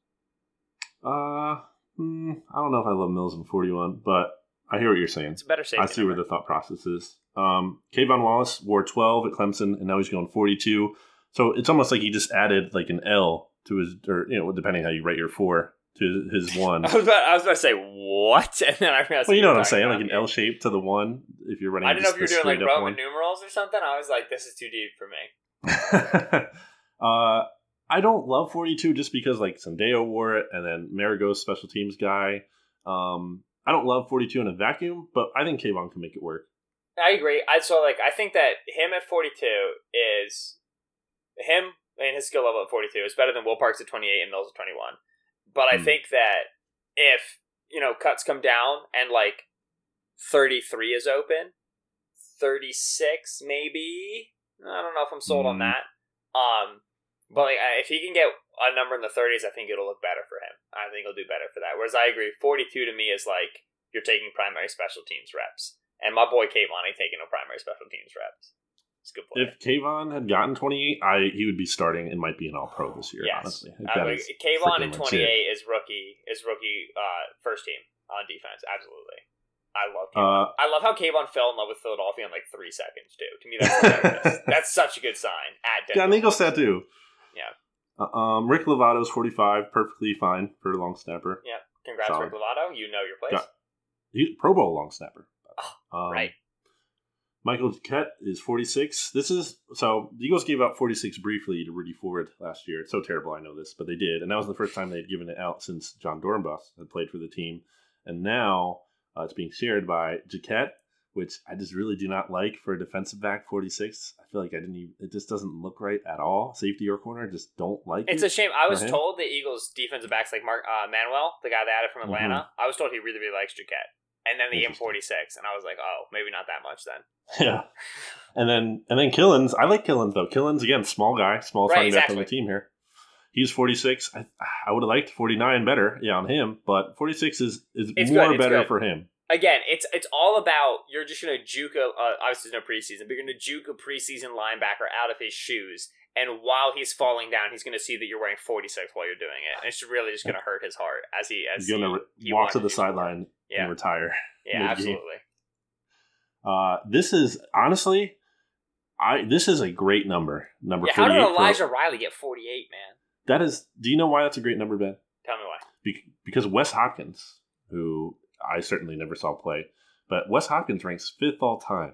uh, hmm, I don't know if I love Mills in 41, but I hear what you're saying. It's a better safety. I see where the thought process is. Um, K'Von Wallace wore 12 at Clemson, and now he's going 42. So it's almost like he just added like an L to his, or you know, depending how you rate your four to his one. I was, about, I was about to say what, and then I realized. well, you know what I'm saying, like an. L shape to the one. If you're running, I didn't know if you're doing like Roman one. numerals or something. I was like, this is too deep for me. uh, I don't love 42 just because like Sendejo wore it, and then Maragos special teams guy. Um, I don't love 42 in a vacuum, but I think K'Von can make it work. I agree. I so like I think that him at 42 is him and his skill level at 42 is better than Will Parks at 28 and Mills at 21. But I Hmm. think that if you know cuts come down and like 33 is open, 36 maybe. I don't know if I'm sold on Hmm. that. Um, but like if he can get a number in the 30s, I think it'll look better for him. I think he'll do better for that. Whereas I agree, 42 to me is like you're taking primary special teams reps. And my boy K'Von ain't taking no primary special teams reps. It's a good player. If K'Von had gotten 28, I he would be starting and might be an All Pro this year. Yes. Honestly, I That mean, K'Von freaking in 28 is rookie is rookie uh, first team on defense. Absolutely. I love Uh, I love how K'Von fell in love with Philadelphia in like three seconds too. To me, that's that's such a good sign. At got an Denver. Eagle tattoo. Yeah. Um, Rick Lovato's 45, perfectly fine for a long snapper. Yeah. Congrats, Solid. Rick Lovato. You know your place. Got- He, Pro Bowl long snapper. Um, right. Michael Jacquet is 46. This is so the Eagles gave out 46 briefly to Rudy Ford last year. It's so terrible, I know this, but they did, and that was the first time they had given it out since John Dorenbos had played for the team. And now uh, it's being shared by Jacquet, which I just really do not like for a defensive back 46. I feel like I didn't even, it just doesn't look right at all. Safety or corner, just don't like It's it a shame. I was told the Eagles defensive backs like Mark uh, Manuel, the guy they added from Atlanta. I was told he really really likes Jacquet. And then the M46, and I was like, oh, maybe not that much then. Yeah. And then and then Killins. I like Killins though. Killins again, small guy, small Right, running back on the team here. He's 46. I, I would have liked 49 better, yeah, on him, but 46 is is It's more good, better good. for him. Again, it's it's all about you're just gonna juke a uh, obviously there's no preseason, but you're gonna juke a preseason linebacker out of his shoes, and while he's falling down, he's gonna see that you're wearing 46 while you're doing it, and it's really just gonna hurt his heart as he as He's gonna he, re- he walk to the sideline Yeah. and retire. Yeah, mid-game. absolutely. Uh, this is honestly, I this is a great number. Number Yeah, how 48. did for- Elijah Riley get 48, man? that is. Do you know why that's a great number, Ben? Tell me why. Be- because Wes Hopkins, who I certainly never saw play, but Wes Hopkins ranks fifth all time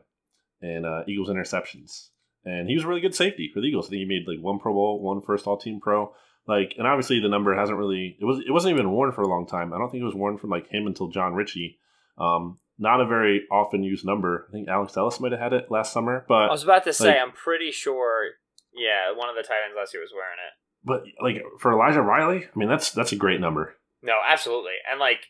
in uh, Eagles interceptions, and he was a really good safety for the Eagles. I think he made like one Pro Bowl, one first All Team Pro. Like, and obviously the number hasn't really it was it wasn't even worn for a long time. I don't think it was worn from like him until John Ritchie. Um, not a very often used number. I think Alex Ellis might have had it last summer, but I was about to say, like- I'm pretty sure. Yeah, one of the tight ends last year was wearing it. but like for Elijah Riley, I mean that's that's a great number. No, absolutely. And like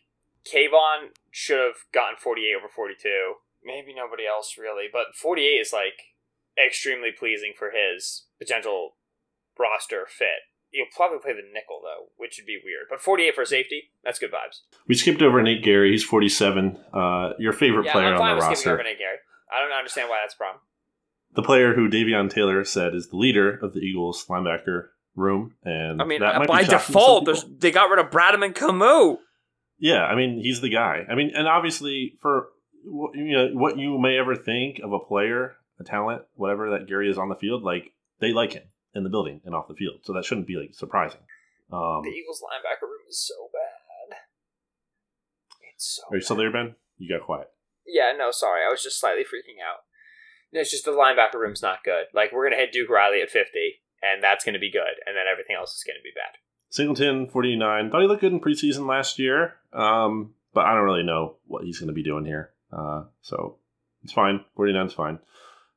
K'Von should have gotten 48 over 42. Maybe nobody else really, but 48 is like extremely pleasing for his potential roster fit. He'll probably play the nickel though, which would be weird. But 48 for safety, that's good vibes. We skipped over Nate Gerry. He's 47. Uh, your favorite yeah, player I'm fine on with the skipping roster. over Nate Gerry. I don't understand why that's a problem. the player who Davion Taylor said is the leader of the Eagles linebacker room, and I mean, that uh, might by be shocking default, there's, they got rid of Bradham and Camus. Yeah, I mean, he's the guy. I mean, and obviously for you know what you may ever think of a player, a talent, whatever that Gerry is on the field, like they like him in the building and off the field, so that shouldn't be like surprising. Um, The Eagles linebacker room is so bad. It's so are you still there, Ben? You got quiet. Yeah, no, sorry. I was just slightly freaking out. It's just the linebacker room's not good. Like, we're going to hit Duke Riley at 50, and that's going to be good, and then everything else is going to be bad. Singleton, 49. Thought he looked good in preseason last year, um, but I don't really know what he's going to be doing here. Uh, so it's fine. 49 is fine.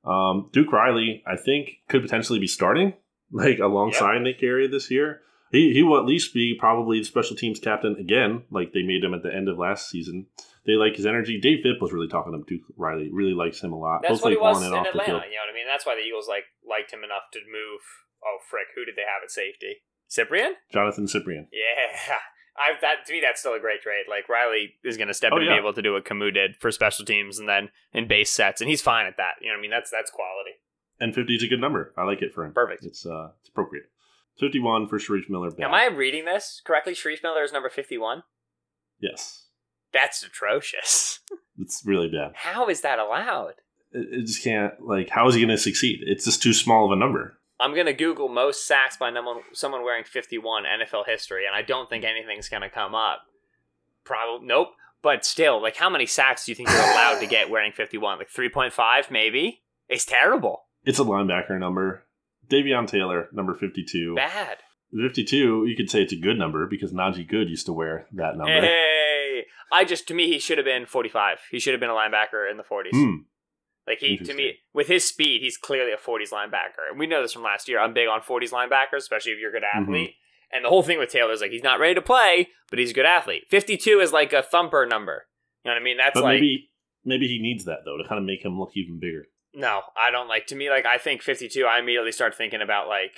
Um, Duke Riley, I think, could potentially be starting like alongside Nick Gerry this year. He, he will at least be probably the special teams captain again, like they made him at the end of last season. They like his energy. Dave Fipp was really talking to Duke Riley, really likes him a lot. That's both what he was on in and off Atlanta. You know what I mean? That's why the Eagles like liked him enough to move. Oh, frick. Who did they have at safety? Cyprien? Jonathan Cyprien. Yeah. I, that to me, that's still a great trade. Like Riley is going to step Oh, in and be able to do what Camus did for special teams, and then in base sets, and he's fine at that. You know what I mean? That's that's quality. And 50 is a good number. I like it for him. Perfect. It's uh, it's appropriate. 51 for Shareef Miller. Am I reading this correctly? Shareef Miller is number fifty-one. Yes. That's atrocious. It's really bad. How is that allowed? It, it just can't, like, how is he going to succeed? It's just too small of a number. I'm gonna Google most sacks by someone someone wearing 51 NFL history, and I don't think anything's gonna come up. Probably nope. But still, like, how many sacks do you think you're allowed to get wearing 51? Like 3.5, maybe. It's terrible. It's a linebacker number. Davion Taylor, number 52. Bad. 52, you could say it's a good number because Najee Goode used to wear that number. Hey, I just to me he should have been 45. He should have been a linebacker in the 40s. Hmm. Like he to me with his speed, he's clearly a 40s linebacker. And we know this from last year. I'm big on 40s linebackers, especially if you're a good Mm-hmm. athlete. And the whole thing with Taylor is like he's not ready to play, but he's a good athlete. 52 is like a thumper number. You know what I mean? That's But like maybe maybe he needs that, though, to kind of make him look even bigger. no, I don't like to me like I think 52 I immediately start thinking about like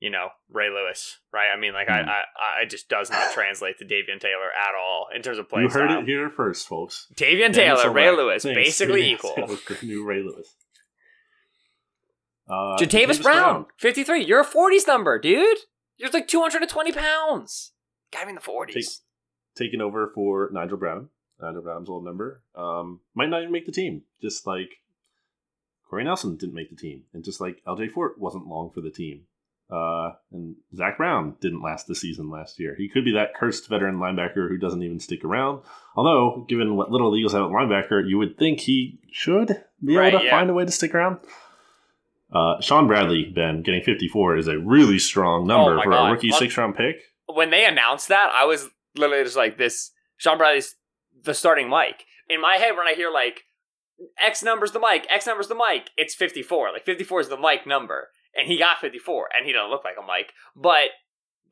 you know, Ray Lewis, right? I mean, like, Hmm. I, I, I just does not translate to Davion Taylor at all in terms of play you heard style. it here first, folks. Davion Taylor, Ray Selvac. Lewis, Thanks. basically Davion equal. Taylor, new Ray Lewis. Uh, Jatavis Brown, 53. You're a 40s number, dude. You're like 220 pounds. Be in the 40s. Take- taking over for Nigel Brown. Nigel Brown's old number. Um, might not even make the team. Just like Corey Nelson didn't make the team, and just like LJ Fort wasn't long for the team. Uh, and Zach Brown didn't last the season last year. He could be that cursed veteran linebacker who doesn't even stick around. Although, given what little Eagles have at linebacker, you would think he should. be Right, able to yeah. find a way to stick around. Uh, Shaun Bradley, Ben, getting 54 is a really strong number Oh for God. a rookie six round pick. when they announced that, I was literally just like, "This Shaun Bradley's the starting mic." In my head, when I hear like X numbers the mic, X numbers the mic, it's fifty four. Like fifty four is the mic number, and he got fifty four, and he doesn't look like a Mike. but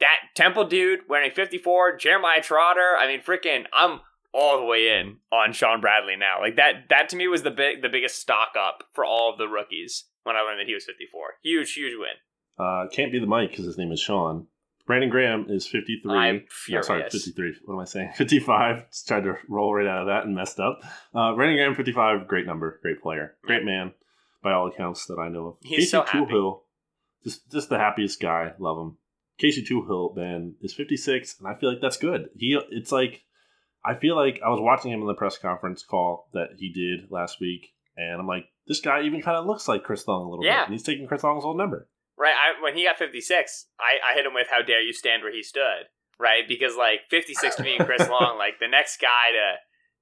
that Temple dude wearing fifty four, Jeremiah Trotter. I mean, freaking, I'm all the way in on Shaun Bradley now. Like that, that to me was the big, the biggest stock up for all of the rookies when I learned that he was fifty four. Huge, huge win. Uh, can't be the Mike because his name is Shaun. Brandon Graham is 53. I'm No, furious. sorry, 53. What am I saying? 55. Just tried to roll right out of that and messed up. Uh, Brandon Graham, 55. Great number. Great player. Great man, by all accounts that I know of. He's so happy. Just, just the happiest guy. Love him. Casey Toohill, Ben, is 56, and I feel like that's good. He, It's like, I feel like I was watching him in the press conference call that he did last week, and I'm like, this guy even kind of looks like Chris Long a little Yeah. bit. And he's taking Chris Long's old number. Right. I, when he got 56, I, I hit him with, How dare you stand where he stood? Right. Because, like, 56 to me and Chris Long, like, the next guy to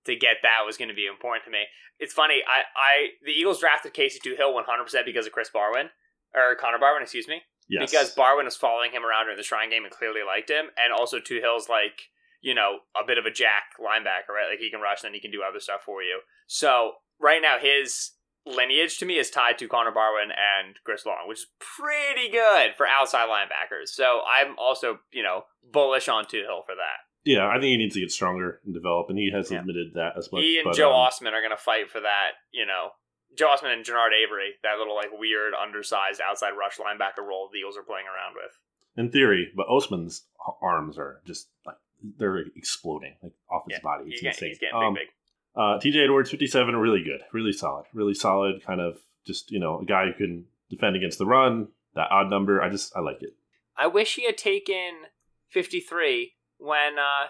to get that was going to be important to me. It's funny. I, I The Eagles drafted Casey Hill 100% because of Chris Barwin, or Connor Barwin, excuse me. Yes. Because Barwin was following him around during the Shrine game and clearly liked him. And also, Toohill's like, you know, a bit of a jack linebacker, right? Like, he can rush and then he can do other stuff for you. So, right now, his lineage to me is tied to Connor Barwin and Chris Long, which is pretty good for outside linebackers. So I'm also, you know, bullish on Toohill for that. Yeah, I think he needs to get stronger and develop, and he has Yeah. admitted that as much. he and but, Joe um, Ostman are going to fight for that, you know. Joe Ostman and Genard Avery, that little like weird undersized outside rush linebacker role the Eagles are playing around with. in theory, but Ostman's arms are just like they're exploding like off his Yeah, body. It's insane. he's getting Um, big, big. Uh, TJ Edwards, 57, really good, really solid, really solid. Kind of just you know a guy who can defend against the run. That odd number, I just I like it. I wish he had taken 53 when uh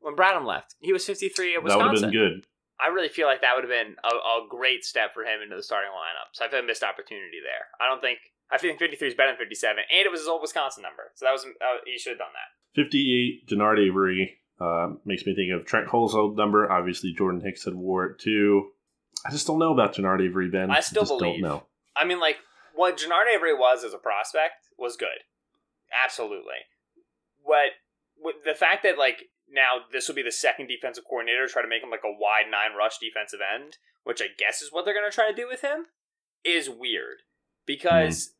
when Bradham left. He was 53 at Wisconsin. that would have been good. I really feel like that would have been a, a great step for him into the starting lineup. So I feel a missed opportunity there. I don't think I think 53 is better than 57, and it was his old Wisconsin number. So that was uh, he should have done that. 58, Genard Avery uh, makes me think of Trent Cole's old number. Obviously, Jordan Hicks had wore it too. I just don't know about Genard Avery, Ben. I still just believe. don't know. I mean, like what Genard Avery was as a prospect was good, absolutely. What, what the fact that like now this will be the second defensive coordinator to try to make him like a wide nine rush defensive end, which I guess is what they're going to try to do with him, is weird because. Hmm.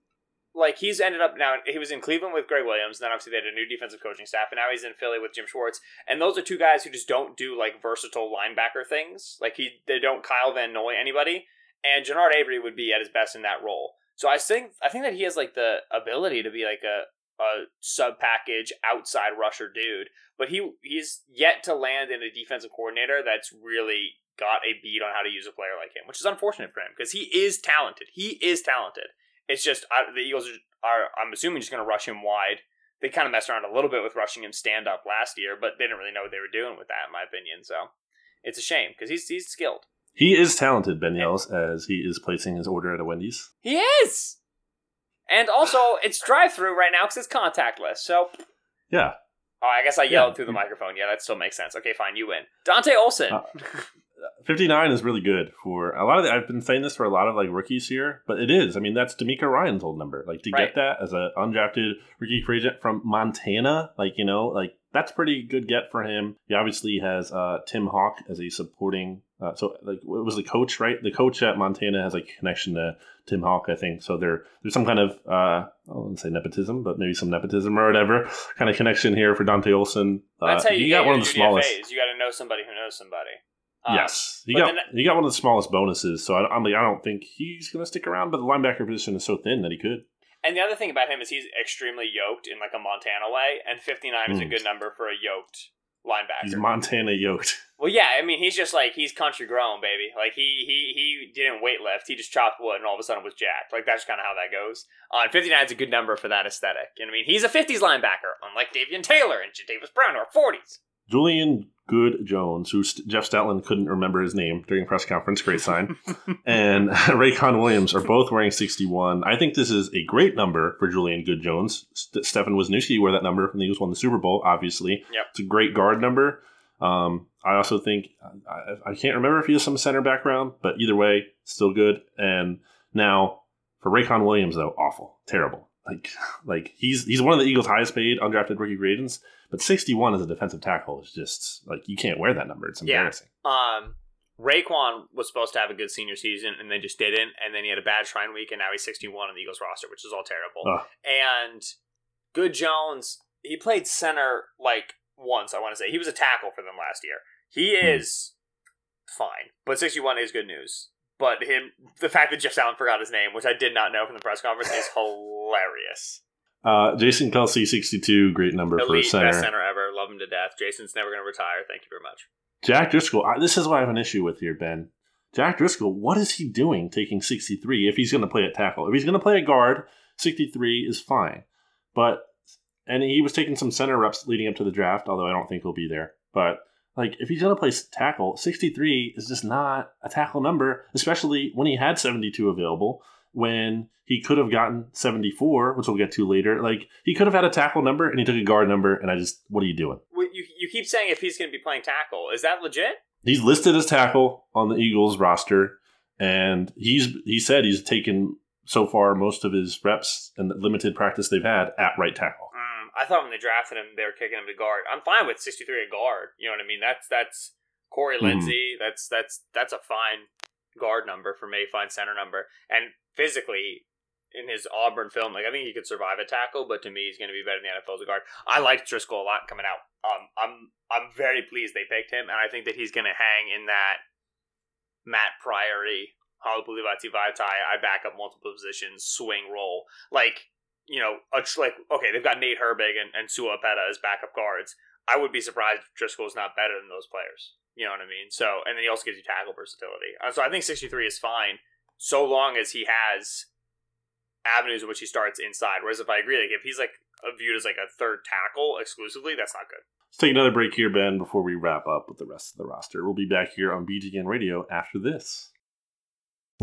Like he's ended up now. He was in Cleveland with Gregg Williams. Then obviously they had a new defensive coaching staff, and now he's in Philly with Jim Schwartz. And those are two guys who just don't do like versatile linebacker things. Like he, they don't Kyle Van Noy anybody and Genard Avery would be at his best in that role. So I think I think that he has like the ability to be like a a sub package outside rusher dude, but he he's yet to land in a defensive coordinator that's really got a beat on how to use a player like him, which is unfortunate for him because he is talented. He is talented. It's just I, the Eagles are, are I'm assuming just going to rush him wide. They kind of messed around a little bit with rushing him stand up last year, but they didn't really know what they were doing with that, in my opinion. So it's a shame because he's he's skilled. He is talented, Ben Yells, as he is placing his order at a Wendy's. He is. And also, it's drive-through right now because it's contactless. So, Yeah, oh, I guess I yelled Yeah. through the microphone. Yeah, that still makes sense. Okay, fine, you win. Dante Olson. Uh, 59 is really good for a lot of the, I've been saying this for a lot of like rookies here, but it is. I mean, that's DeMeco Ryan's old number. Like to Right. get that as an undrafted rookie free agent from Montana, like, you know, like that's pretty good get for him. He obviously has uh, Tim Hauck as a supporting. Uh, so like it was the coach, right? The coach at Montana has like connection to Tim Hauck, I think. So there, there's some kind of uh, I wouldn't say nepotism, but maybe some nepotism or whatever kind of connection here for Dante Olson. Uh, That's how you got one of the smallest. You got to know somebody who knows somebody. Um, Yes, he got then- he got one of the smallest bonuses. So I, I'm like, I don't think he's going to stick around. But the linebacker position is so thin that he could. And the other thing about him is he's extremely yoked in like a Montana way, and 59 is a Mm. good number for a yoked linebacker. He's Montana yoked. Well, yeah, I mean, he's just like he's country grown, baby. Like he he he didn't weight lift. He just chopped wood, and all of a sudden was jacked. Like that's kind of how that goes. Uh, and 59 is a good number for that aesthetic. And I mean? He's a 50s linebacker, unlike Davion Taylor and Davis Brown, who are 40s. Julian Good Jones, who St- Jeff Stoutland couldn't remember his name during press conference, great sign, and Raequan Williams are both wearing 61. I think this is a great number for Julian Good Jones. St- Stefan Wisniewski wore that number when the Eagles won the Super Bowl, obviously. Yep. It's a great guard number. Um, I also think I, I, can't remember if he has some center background, but either way, still good. And now for Raequan Williams, though, awful, terrible. Like, like he's he's one of the Eagles' highest paid undrafted rookie free agents, but 61 as a defensive tackle is just like you can't wear that number. It's embarrassing. Yeah. Um, Raequan was supposed to have a good senior season and then just didn't, and then he had a bad Shrine Week, and now he's 61 on the Eagles roster, which is all terrible. Ugh. And Good Jones, he played center like once. I want to say he was a tackle for them last year. He hmm. is fine, but 61 is good news. But him, the fact that Jeff Allen forgot his name, which I did not know from the press conference, is hilarious. Uh, Jason Kelce, 62, great number Elite, for center. Best center ever. Love him to death. Jason's never going to retire. Thank you very much. Jack Driscoll, I, this is what I have an issue with here, Ben. Jack Driscoll, what is he doing taking 63 if he's going to play at tackle? If he's going to play at guard, 63 is fine. But, and he was taking some center reps leading up to the draft, although I don't think he'll be there. But like, if he's going to play tackle, 63 is just not a tackle number, especially when he had 72 available, when he could have gotten 74, which we'll get to later. Like, he could have had a tackle number and he took a guard number, and I just, what are you doing? You, you keep saying if he's going to be playing tackle. Is that legit? He's listed as tackle on the Eagles roster, and he's he said he's taken so far most of his reps and the limited practice they've had at right tackle. I thought when they drafted him, they were kicking him to guard. I'm fine with 63 at guard. You know what I mean? That's that's Corey mm-hmm. That's that's that's a fine guard number for me. Fine center number. And physically, in his Auburn film, like I think he could survive a tackle, but to me, he's going to be better in the NFL as a guard. I liked Driscoll a lot coming out. Um, I'm I'm very pleased they picked him, and I think that he's going to hang in that Matt Pryor, Halapoulivaati Vaitai, I back up multiple positions, swing roll. Like you know, a, like okay, they've got Nate Herbig and, and Sua Opeta as backup guards. I would be surprised if Driscoll's not better than those players. You know what I mean? So, and then he also gives you tackle versatility. Uh, so I think 63 is fine, so long as he has avenues in which he starts inside. Whereas if I agree, like if he's like viewed as like a third tackle exclusively, that's not good. Let's take another break here, Ben, before we wrap up with the rest of the roster. We'll be back here on BGN Radio after this.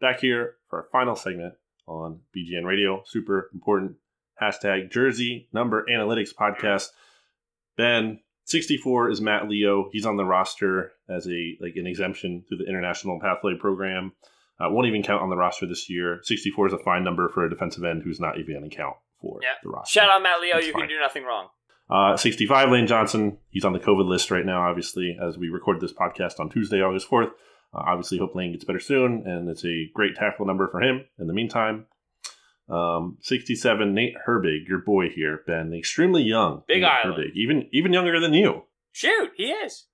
Back here for our final segment on BGN Radio. Super important hashtag jersey number analytics podcast. Ben, 64 is Matt Leo. He's on the roster as a like an exemption through the International Pathway Program. Uh, won't even count on the roster this year. 64 is a fine number for a defensive end who's not even going to count for yeah. the roster. Shout out Matt Leo. That's you fine. can do nothing wrong. Uh, 65, Lane Johnson. He's on the COVID list right now, obviously, as we record this podcast on Tuesday, August 4th. Uh, obviously, hope Lane gets better soon, and it's a great tackle number for him in the meantime. Um, 67, Nate Herbig, your boy here, Ben. Extremely young. Big Nate Island. Herbig, even, even younger than you. Shoot, he is.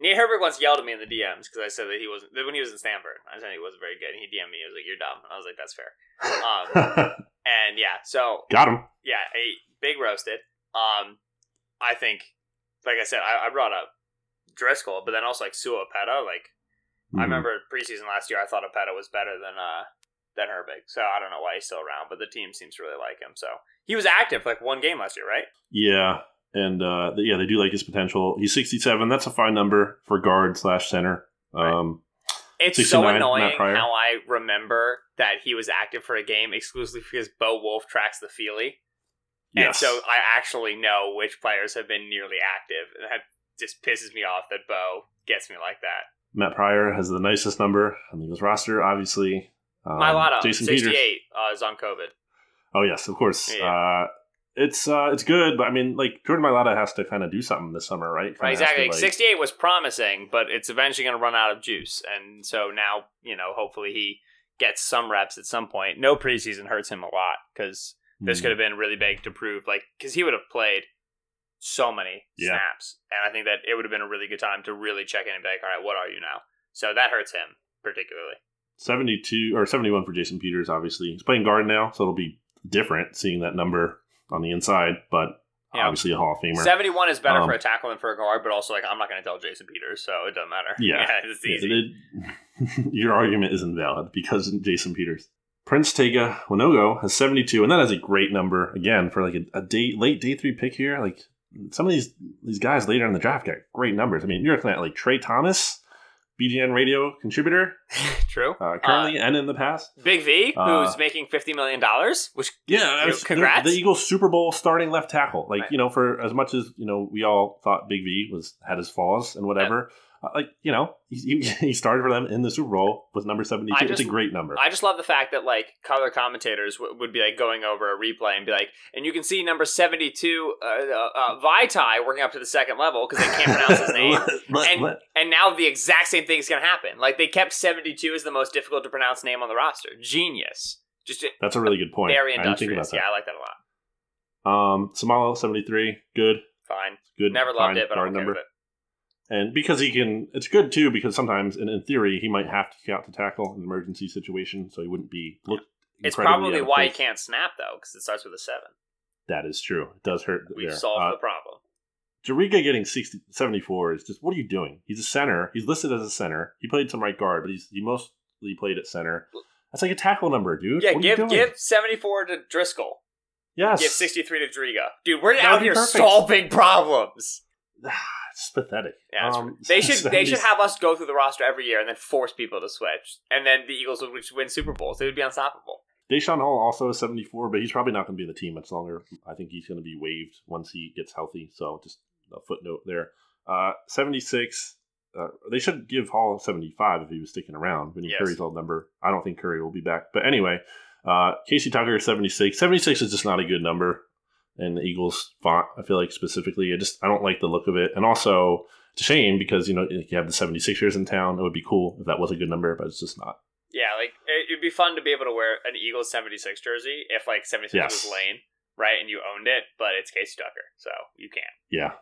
Nate Herbig once yelled at me in the DMs because I said that he wasn't, when he was in Stanford, I said he wasn't very good. And he DM'd me, he was like, You're dumb. And I was like, That's fair. Um, and yeah, so. Got him. Yeah, a big roasted. Um, I think, like I said, I, I brought up Driscoll, but then also like Sua Opeta. Like mm-hmm. I remember preseason last year, I thought Opeta was better than uh than Herbig. So I don't know why he's still around, but the team seems to really like him. So he was active like one game last year, right? Yeah, and uh, yeah, they do like his potential. He's sixty seven. That's a fine number for guard slash center. Right. Um, it's so annoying how I remember that he was active for a game exclusively because Bo Wulf tracks the Feely. Yes. And so I actually know which players have been nearly active. And that just pisses me off that Bo gets me like that. Matt Pryor has the nicest number on the Eagles roster, obviously. Um, Mailata, Jason 68 Peters. Uh, is on COVID. Oh, yes, of course. Yeah. Uh, it's uh, it's good, but I mean, like Jordan Mailata has to kind of do something this summer, right? right exactly. To, like... 68 was promising, but it's eventually going to run out of juice, and so now you know, hopefully he gets some reps at some point. No preseason hurts him a lot because this mm. could have been really big to prove, like, because he would have played so many yeah. snaps, and I think that it would have been a really good time to really check in and be like, all right, what are you now? So that hurts him particularly. 72 or 71 for Jason Peters, obviously. He's playing guard now, so it'll be different seeing that number on the inside, but Yeah. obviously a Hall of Famer. 71 is better Um, for a tackle than for a guard, but also like I'm not going to tell Jason Peters, so it doesn't matter. Yeah. it's easy. It- it- your argument is invalid because Jason Peters. Prince Tega Wanogho has 72, and that is a great number again for like a, a day late day three pick here. Like some of these these guys later in the draft got great numbers. I mean, you're looking at like Trey Thomas, BGN radio contributor, True. uh, currently and in the past. Big V, Uh, who's making fifty million dollars, which Yeah, that's- congrats. The, the Eagles Super Bowl starting left tackle. Like Right. you know, for as much as you know, we all thought Big V was had his flaws and whatever. Uh, like you know, he, he started for them in the Super Bowl with number seventy I. It's a great number. I just love the fact that like color commentators w- would be like going over a replay and be like, and you can see number seventy-two, uh, uh, uh, Vaitai working up to the second level because they can't pronounce his name. Let- and let- and now the exact same thing is going to happen. Like they kept seventy-two as the most difficult to pronounce name on the roster. Genius. Just that's a really good point. very I industrious. about Yeah. I like that a lot. Um, Seumalo seventy three, good, Fine. good. Never fine loved it, but I'm okay number. with it. And because he can, it's good too. Because sometimes, in, in theory, he might have to kick out to tackle an emergency situation, so he wouldn't be look. It's probably why he can't snap though, because it starts with a seven. That is true. It does hurt. We've there. solved Uh, the problem. Juriga getting 60, 74 is just what are you doing? He's a center. He's listed as a center. He played some right guard, but he's he mostly played at center. That's like a tackle number, dude. Yeah, What give give seventy-four to Driscoll. yes. Give sixty-three to Driga. Dude, we're That out here perfect. solving problems. it's pathetic. Yeah, Um, they should they should have us go through the roster every year and then force people to switch, and then the Eagles would win Super Bowls. They would be unstoppable. Daeshon Hall also is 74, but he's probably not going to be in the team much longer. I think he's going to be waived once he gets healthy. So just a footnote there. Uh, 76. Uh, they should give Hall 75 if he was sticking around. When he Yes. Curry's old number. I don't think Curry will be back. But anyway, uh, Casey Tucker is 76. 76 is just not a good number. And the Eagles font, I feel like specifically, I just I don't like the look of it. And also, it's a shame because you know you have the 76ers in town. It would be cool if that was a good number, but it's just not. Yeah, like it, it'd be fun to be able to wear an Eagles seventy-six jersey if like seventy-six Yes. was Lane, right, and you owned it, but it's Casey Tucker, so you can't. Yeah.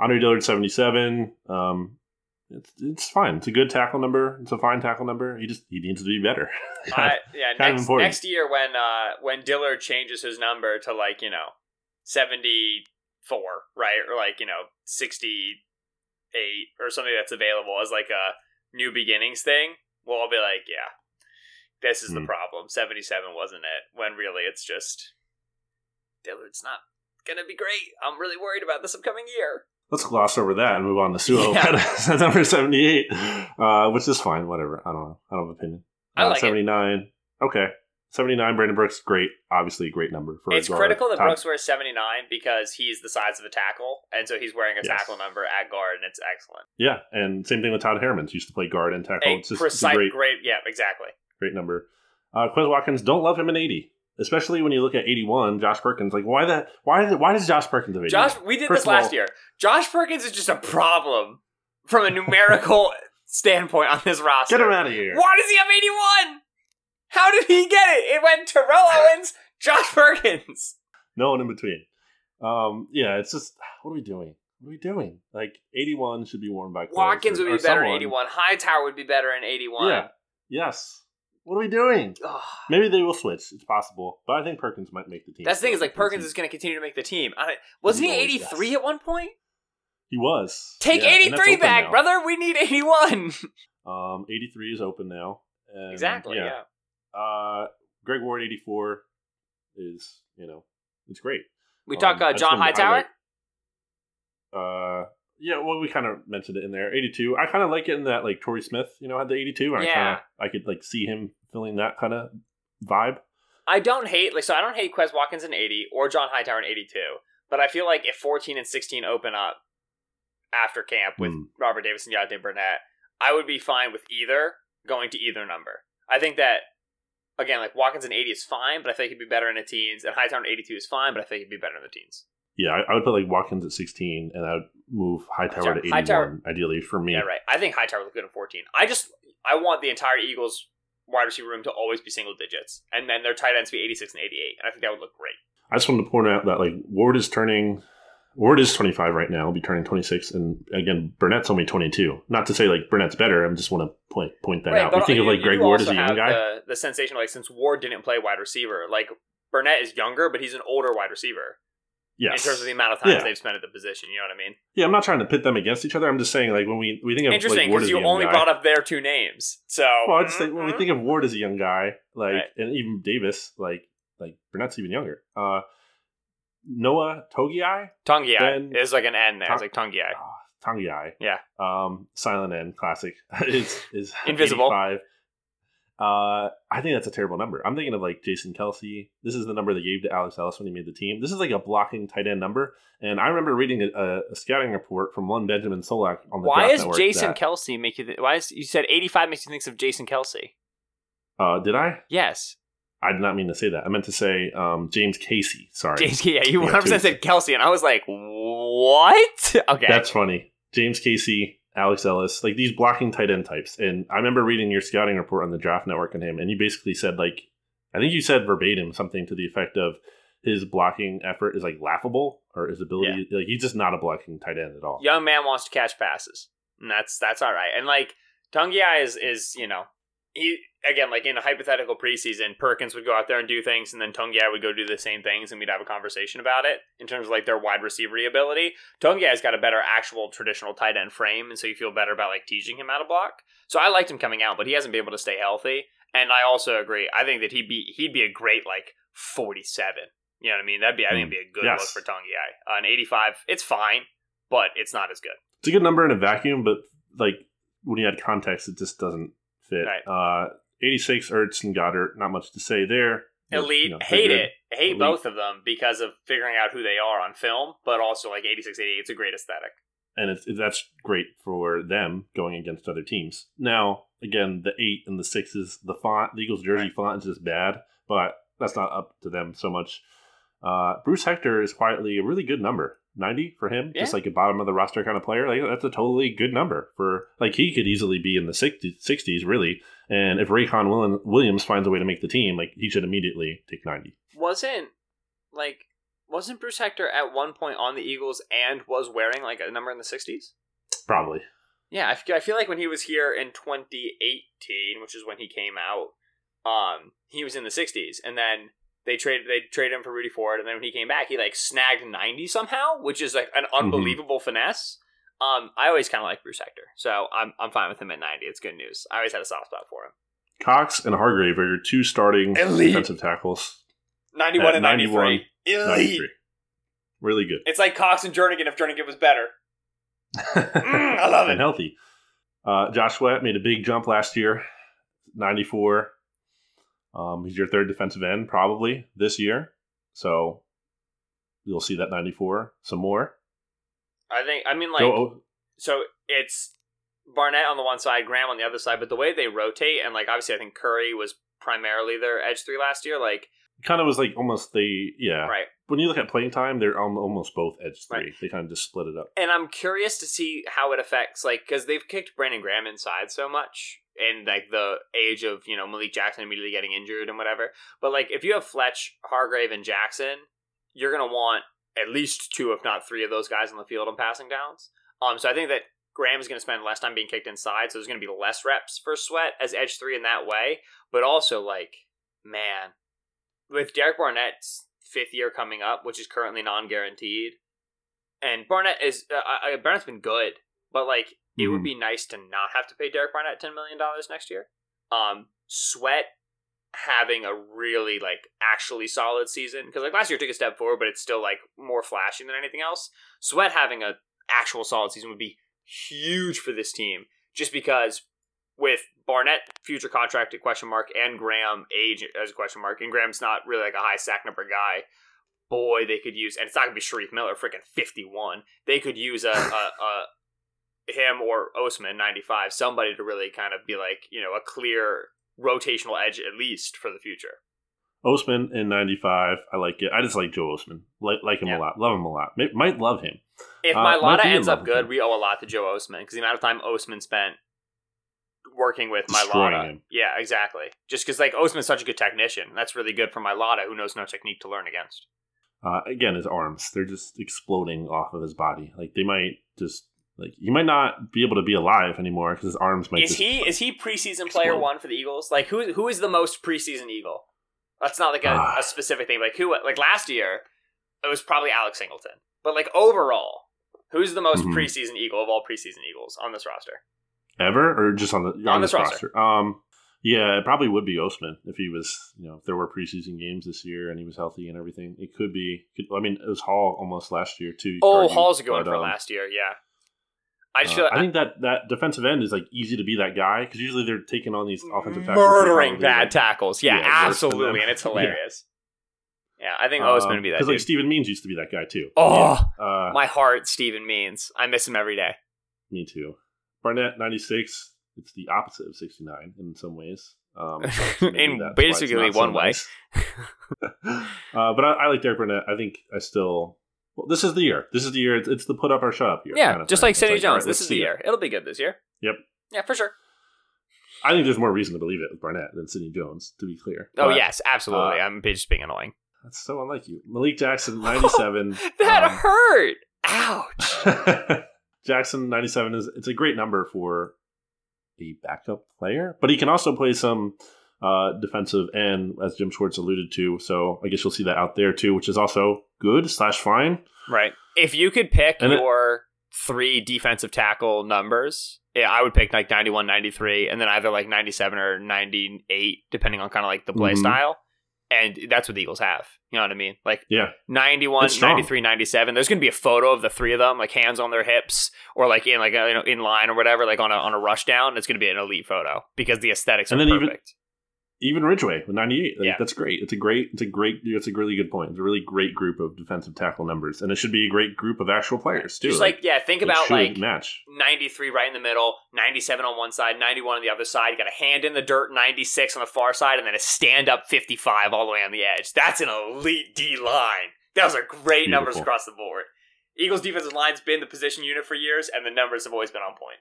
Andre Dillard, 77. Um, it's, it's fine. It's a good tackle number. It's a fine tackle number. He just he needs to be better. I, yeah, kind next next year when uh when Dillard changes his number to like you know seventy four, right, or like you know sixty eight or something that's available as like a new beginnings thing, well, I'll be like, yeah, this is the Hmm. problem. Seventy seven wasn't it? When really it's just Dillard's not gonna be great. I'm really worried about this upcoming year. Let's gloss over that and move on to Sua Yeah. number 78, uh, which is fine. Whatever. I don't know. I don't have an opinion. I Uh, like it. 79. Okay. 79, Brandon Brooks, great. Obviously, a great number for a It's critical that Top- Brooks wears 79 because he's the size of a tackle, and so he's wearing a Yes. tackle number at guard, and it's excellent. Yeah, and same thing with Todd Harriman. Used to play guard and tackle. A it's just precise, great, great, yeah, exactly. great number. Uh, Quez Watkins, don't love him in 80. Especially when you look at 81, Josh Perkins. Like, why that? Why, did- why does Josh Perkins have 81? Josh, we did First this last all- year. Josh Perkins is just a problem from a numerical standpoint on this roster. Get him out of here. Why does he have 81? How did he get it? It went Terrell Owens, Josh Perkins. No one in between. Um, yeah, it's just what are we doing? What are we doing? Like 81 should be worn by Watkins or- would be better in someone. 81. Hightower would be better in 81. Yeah. Yes. What are we doing? Ugh. Maybe they will switch. It's possible, but I think Perkins might make the team. That's the thing is like Perkins is going to continue to make the team. I wasn't he He 83 at one point? He was. Take Yeah, 83 back, now. brother. We need 81. Um, 83 is open now. And, exactly. Yeah. Uh, Greg Ward 84 is you know it's great. We Um, talk uh, John Hightower. highlight- Uh, yeah, well, we kind of mentioned it in there. 82. I kind of like it in that like Torrey Smith, you know, had the 82. I Yeah. kind of I could like see him filling that kind of vibe. I don't hate like so. I don't hate Quez Watkins in 80 or John Hightower in 82. But I feel like if 14 and 16 open up after camp with Hmm. Robert Davis and Yante Burnett, I would be fine with either going to either number. I think that again, like Watkins in 80 is fine, but I think he'd be better in the teens, and Hightower in 82 is fine, but I think he'd be better in the teens. Yeah, I, I would put like Watkins at 16, and I would move Hightower to 81 Hightower- ideally for me. Yeah, right. I think Hightower look good in 14. I just I want the entire Eagles wide receiver room to always be single digits, and then their tight ends to be 86 and 88, and I think that would look great. I just wanted to point out that like Ward is turning, Ward is 25 right now. He'll be turning 26, and again Burnett's only 22. Not to say like Burnett's better. I just want to point point that out. We think of like Greg Ward as a young guy. The, the sensation, like since Ward didn't play wide receiver, like Burnett is younger, but he's an older wide receiver. Yes. in terms of the amount of time Yeah. they've spent at the position. You know what I mean? Yeah, I'm not trying to pit them against each other. I'm just saying, like when we we think of Interesting because as a you only guy, brought up their two names. So Well, I just think when we Mhm. think of Ward as a young guy, like Right. and even Davis, like like Burnett's even younger. Uh, Noah Togiai, Tongiai is like an N there. Tong- It's like Tongiai. oh, Tongiai, Yeah. um, silent N, classic. is is Invisible. 85. Uh, I think that's a terrible number. I'm thinking of like Jason Kelce. This is the number they gave to Alex Ellis when he made the team. This is like a blocking tight end number. And I remember reading a, a, a scouting report from one Benjamin Solak on the Why is Network Jason that- Kelce make you? Th- why is you said eighty five makes you think of Jason Kelce? uh, did I? Yes, I did not mean to say that. I meant to say um, James Casey. Sorry. James. Yeah, you Yeah, one hundred percent two. said Kelce, and I was like, what? Okay, That's funny. James Casey, Alex Ellis, like these blocking tight end types. And I remember reading your scouting report on the draft network on him, and you basically said like, I think you said verbatim something to the effect of his blocking effort is like laughable, or his ability like he's just not a blocking tight end at all. young man wants to catch passes, and that's that's all right. And like Tungiai is is you know he again like in a hypothetical preseason, Perkins would go out there and do things, and then Tungiai would go do the same things, and we'd have a conversation about it in terms of like their wide receiver ability. Tungiai's got a better actual traditional tight end frame, and so you feel better about like teaching him how to block. So I liked him coming out, but he hasn't been able to stay healthy. And I also agree. I think that he'd be he'd be a great like forty seven. You know what I mean? That'd be I think it'd be a good Yes. look for Tungiai. Uh, an eighty five, it's fine, but it's not as good. It's a good number in a vacuum, but like when you add context, it just doesn't fit. Right. Uh, 86, Ertz and Goedert, not much to say there. Elite, you know, hate it. Hate Elite. both of them because of figuring out who they are on film, but also like 86, 88, it's a great aesthetic. and it's, that's great for them going against other teams. Now, again, the eight and the sixes, the font, the Eagles jersey Right. font is just bad, but that's not up to them so much. Uh, Bruce Hector is quietly a really good number, ninety for him, just like a bottom of the roster kind of player. Like that's a totally good number for like he could easily be in the 60s, 60s really. And if Raequan William- Williams finds a way to make the team, like he should immediately take ninety. Wasn't like wasn't Bruce Hector at one point on the Eagles and was wearing like a number in the 60s? Probably. Yeah, I feel, I feel like when he was here in 2018, which is when he came out, um, he was in the 60s, and then they traded they traded him for Rudy Ford, and then when he came back, he like snagged 90 somehow, which is like an unbelievable finesse. Um, I always kind of like Bruce Hector, so I'm I'm fine with him at 90. It's good news. I always had a soft spot for him. Cox and Hargrave are your two starting Elite. defensive tackles. 91 At and 93. 91, Elite. 93. Really good. It's like Cox and Jernigan if Jernigan was better. Mm, I love it. and healthy. Uh, Josh Sweat made a big jump last year, 94. Um, he's your third defensive end probably this year. So you'll see that 94 some more. I think I mean like Joe O- so it's Barnett on the one side, Graham on the other side, but the way they rotate and like obviously I think Curry was primarily their edge three last year. Like kind of was like almost the, yeah. right. When you look at playing time, they're almost both edge three. Right. They kind of just split it up. And I'm curious to see how it affects like because they've kicked Brandon Graham inside so much in like the age of you know Malik Jackson immediately getting injured and whatever. But like if you have Fletch, Hargrave, and Jackson, you're gonna want at least two, if not three, of those guys on the field on passing downs. Um, so I think that Graham is to spend less time being kicked inside, so there's to be less reps for Sweat as edge three in that way. But also, like, man, with Derek Barnett's fifth year coming up, which is currently non-guaranteed, and Barnett is uh, Barnett's been good, but like it would Mhm. be nice to not have to pay Derek Barnett ten million dollars next year. Um, Sweat having a really like actually solid season because like last year took a step forward, but it's still like more flashing than anything else. Sweat having a actual solid season would be huge for this team, just because with Barnett future contract at question mark and Graham age as a question mark, and Graham's not really like a high sack number guy. Boy, they could use, and it's not gonna be Shareef Miller, freaking fifty-one. They could use a, a, a him or Ostman ninety five, somebody to really kind of be like you know a clear rotational edge at least for the future. Ostman in 95. I like it. I just like Joe Ostman. Like, like him Yeah. a lot. Love him a lot. May- might love him. If Uh, be in ends up good, we owe a lot to Joe Ostman because the amount of time Ostman spent working with Mailata. him. Yeah, exactly. Just because like Ostman's such a good technician, that's really good for Mailata, who knows no technique to learn against. Uh, again, his arms, they're just exploding off of his body. Like, they might just, like, he might not be able to be alive anymore because his arms might Is he is he preseason player explode. one for the Eagles? Like who who is the most preseason Eagle? That's not like a, Ah. a specific thing. Like who like last year, it was probably Alex Singleton. But like overall, who's the most Mhm. preseason Eagle of all preseason Eagles on this roster? Ever or just on the On this roster. Um, yeah, it probably would be Ostman if he was, you know, if there were preseason games this year and he was healthy and everything. It could be. Could, I mean, it was Hall almost last year too. Oh, Hall's going but, for um, last year. Yeah, I just uh, feel I think that that defensive end is like easy to be that guy because usually they're taking on these offensive tackles. murdering bad like, tackles. Yeah, yeah, absolutely, and it's hilarious. Yeah, I think it's going to be that. Guy. Because like Steven Means used to be that guy too. Oh, Yeah. uh, my heart, Steven Means. I miss him every day. me too. Barnett ninety six. It's the opposite of sixty nine in some ways. Um, so In that's why it's basically so one way. uh, but I, I like Derek Barnett. I think I still. Well, this is the year. This is the year. It's, it's the put up or shut up year. Yeah, kind of just thing. like It's Sidney Jones. right, this is the see it. year. It'll be good this year. Yep. Yeah, for sure. I think there's more reason to believe it with Barnett than Sidney Jones. To be clear. Oh But yes, absolutely. uh, I'm just being annoying. That's so unlike you. Malik Jackson, 97. That um, hurt. Ouch. Jackson, 97 is it's a great number for a backup player, but he can also play some uh, defensive end, as Jim Schwartz alluded to. So I guess you'll see that out there too, which is also good slash fine. Right. If you could pick And it- your three defensive tackle numbers, yeah, I would pick like 91, 93, and then either like 97 or 98, depending on kind of like the play Mhm. style. And that's what the Eagles have. You know what I mean? Like Yeah. 91, 93, 97. There's going to be a photo of the three of them, like hands on their hips or like in like a, you know, in line or whatever, like on a on a rush down. It's going to be an elite photo because the aesthetics And are then even- perfect. Even Ridgeway with 98. Like, Yeah. That's great. It's a great, it's a great, it's a really good point. It's a really great group of defensive tackle numbers. And it should be a great group of actual players too. Just like, yeah, think about like match. 93 right in the middle, 97 on one side, 91 on the other side. You got a hand in the dirt, 96 on the far side, and then a stand up 55 all the way on the edge. That's an elite D line. Those are great numbers across the board. Eagles defensive line's been the position unit for years, and the numbers have always been on point.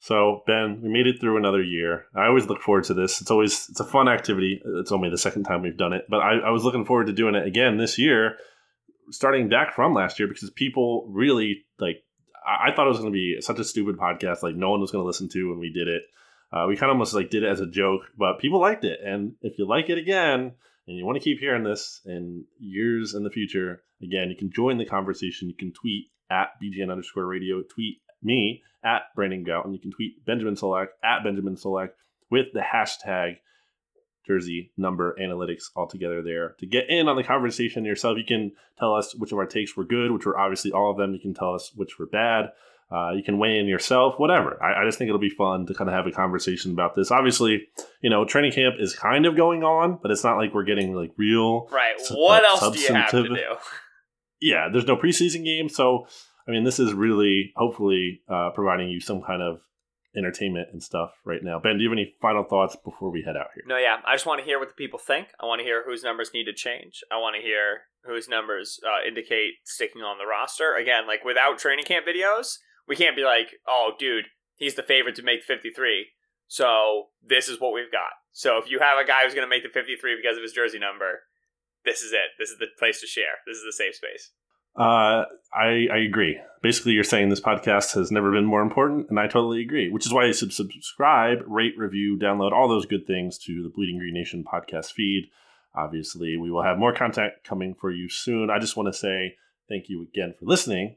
So Ben, we made it through another year. I always look forward to this. It's always it's a fun activity. It's only the second time we've done it, but I, I was looking forward to doing it again this year, starting back from last year because people really like. I, I thought it was going to be such a stupid podcast, like no one was going to listen to when we did it. Uh, we kind of almost like did it as a joke, but people liked it. And if you like it again, and you want to keep hearing this in years in the future, again, you can join the conversation. You can tweet at BGN underscore radio, tweet me at Brandon Gowton, and you can tweet Benjamin Solak at Benjamin Solak with the hashtag jersey number analytics all together there to get in on the conversation yourself. You can tell us which of our takes were good, which were obviously all of them. You can tell us which were bad. Uh, you can weigh in yourself, whatever. I, I just think it'll be fun to kind of have a conversation about this. Obviously, you know, training camp is kind of going on, but it's not like we're getting like real Right. What uh, else do you have to do? yeah, there's no preseason game, so I mean, this is really hopefully uh, providing you some kind of entertainment and stuff right now. Ben, do you have any final thoughts before we head out here? No, yeah. I just want to hear what the people think. I want to hear whose numbers need to change. I want to hear whose numbers uh, indicate sticking on the roster. Again, like without training camp videos, we can't be like, oh, dude, he's the favorite to make 53. So this is what we've got. So if you have a guy who's going to make the 53 because of his jersey number, this is it. This is the place to share. This is the safe space. Uh, I I agree. Basically, you're saying this podcast has never been more important, and I totally agree. Which is why you should subscribe, rate, review, download all those good things to the Bleeding Green Nation podcast feed. Obviously, we will have more content coming for you soon. I just want to say thank you again for listening.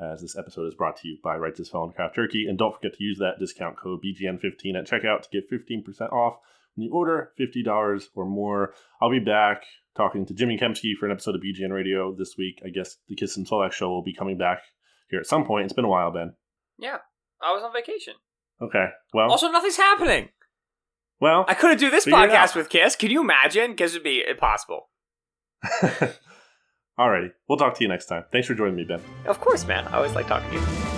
As this episode is brought to you by Right This Felon Craft Turkey, and don't forget to use that discount code BGN15 at checkout to get 15% off when you order $50 or more. I'll be back talking to Jimmy Kempski for an episode of BGN Radio this week. I guess the Kist and Solak show will be coming back here at some point. It's been a while, Ben. Yeah. I was on vacation. Okay. Well, Also, nothing's happening. well, I couldn't do this podcast with Kist. Can you imagine? Kist would be impossible. Alrighty. We'll talk to you next time. Thanks for joining me, Ben. Of course, man. I always like talking to you.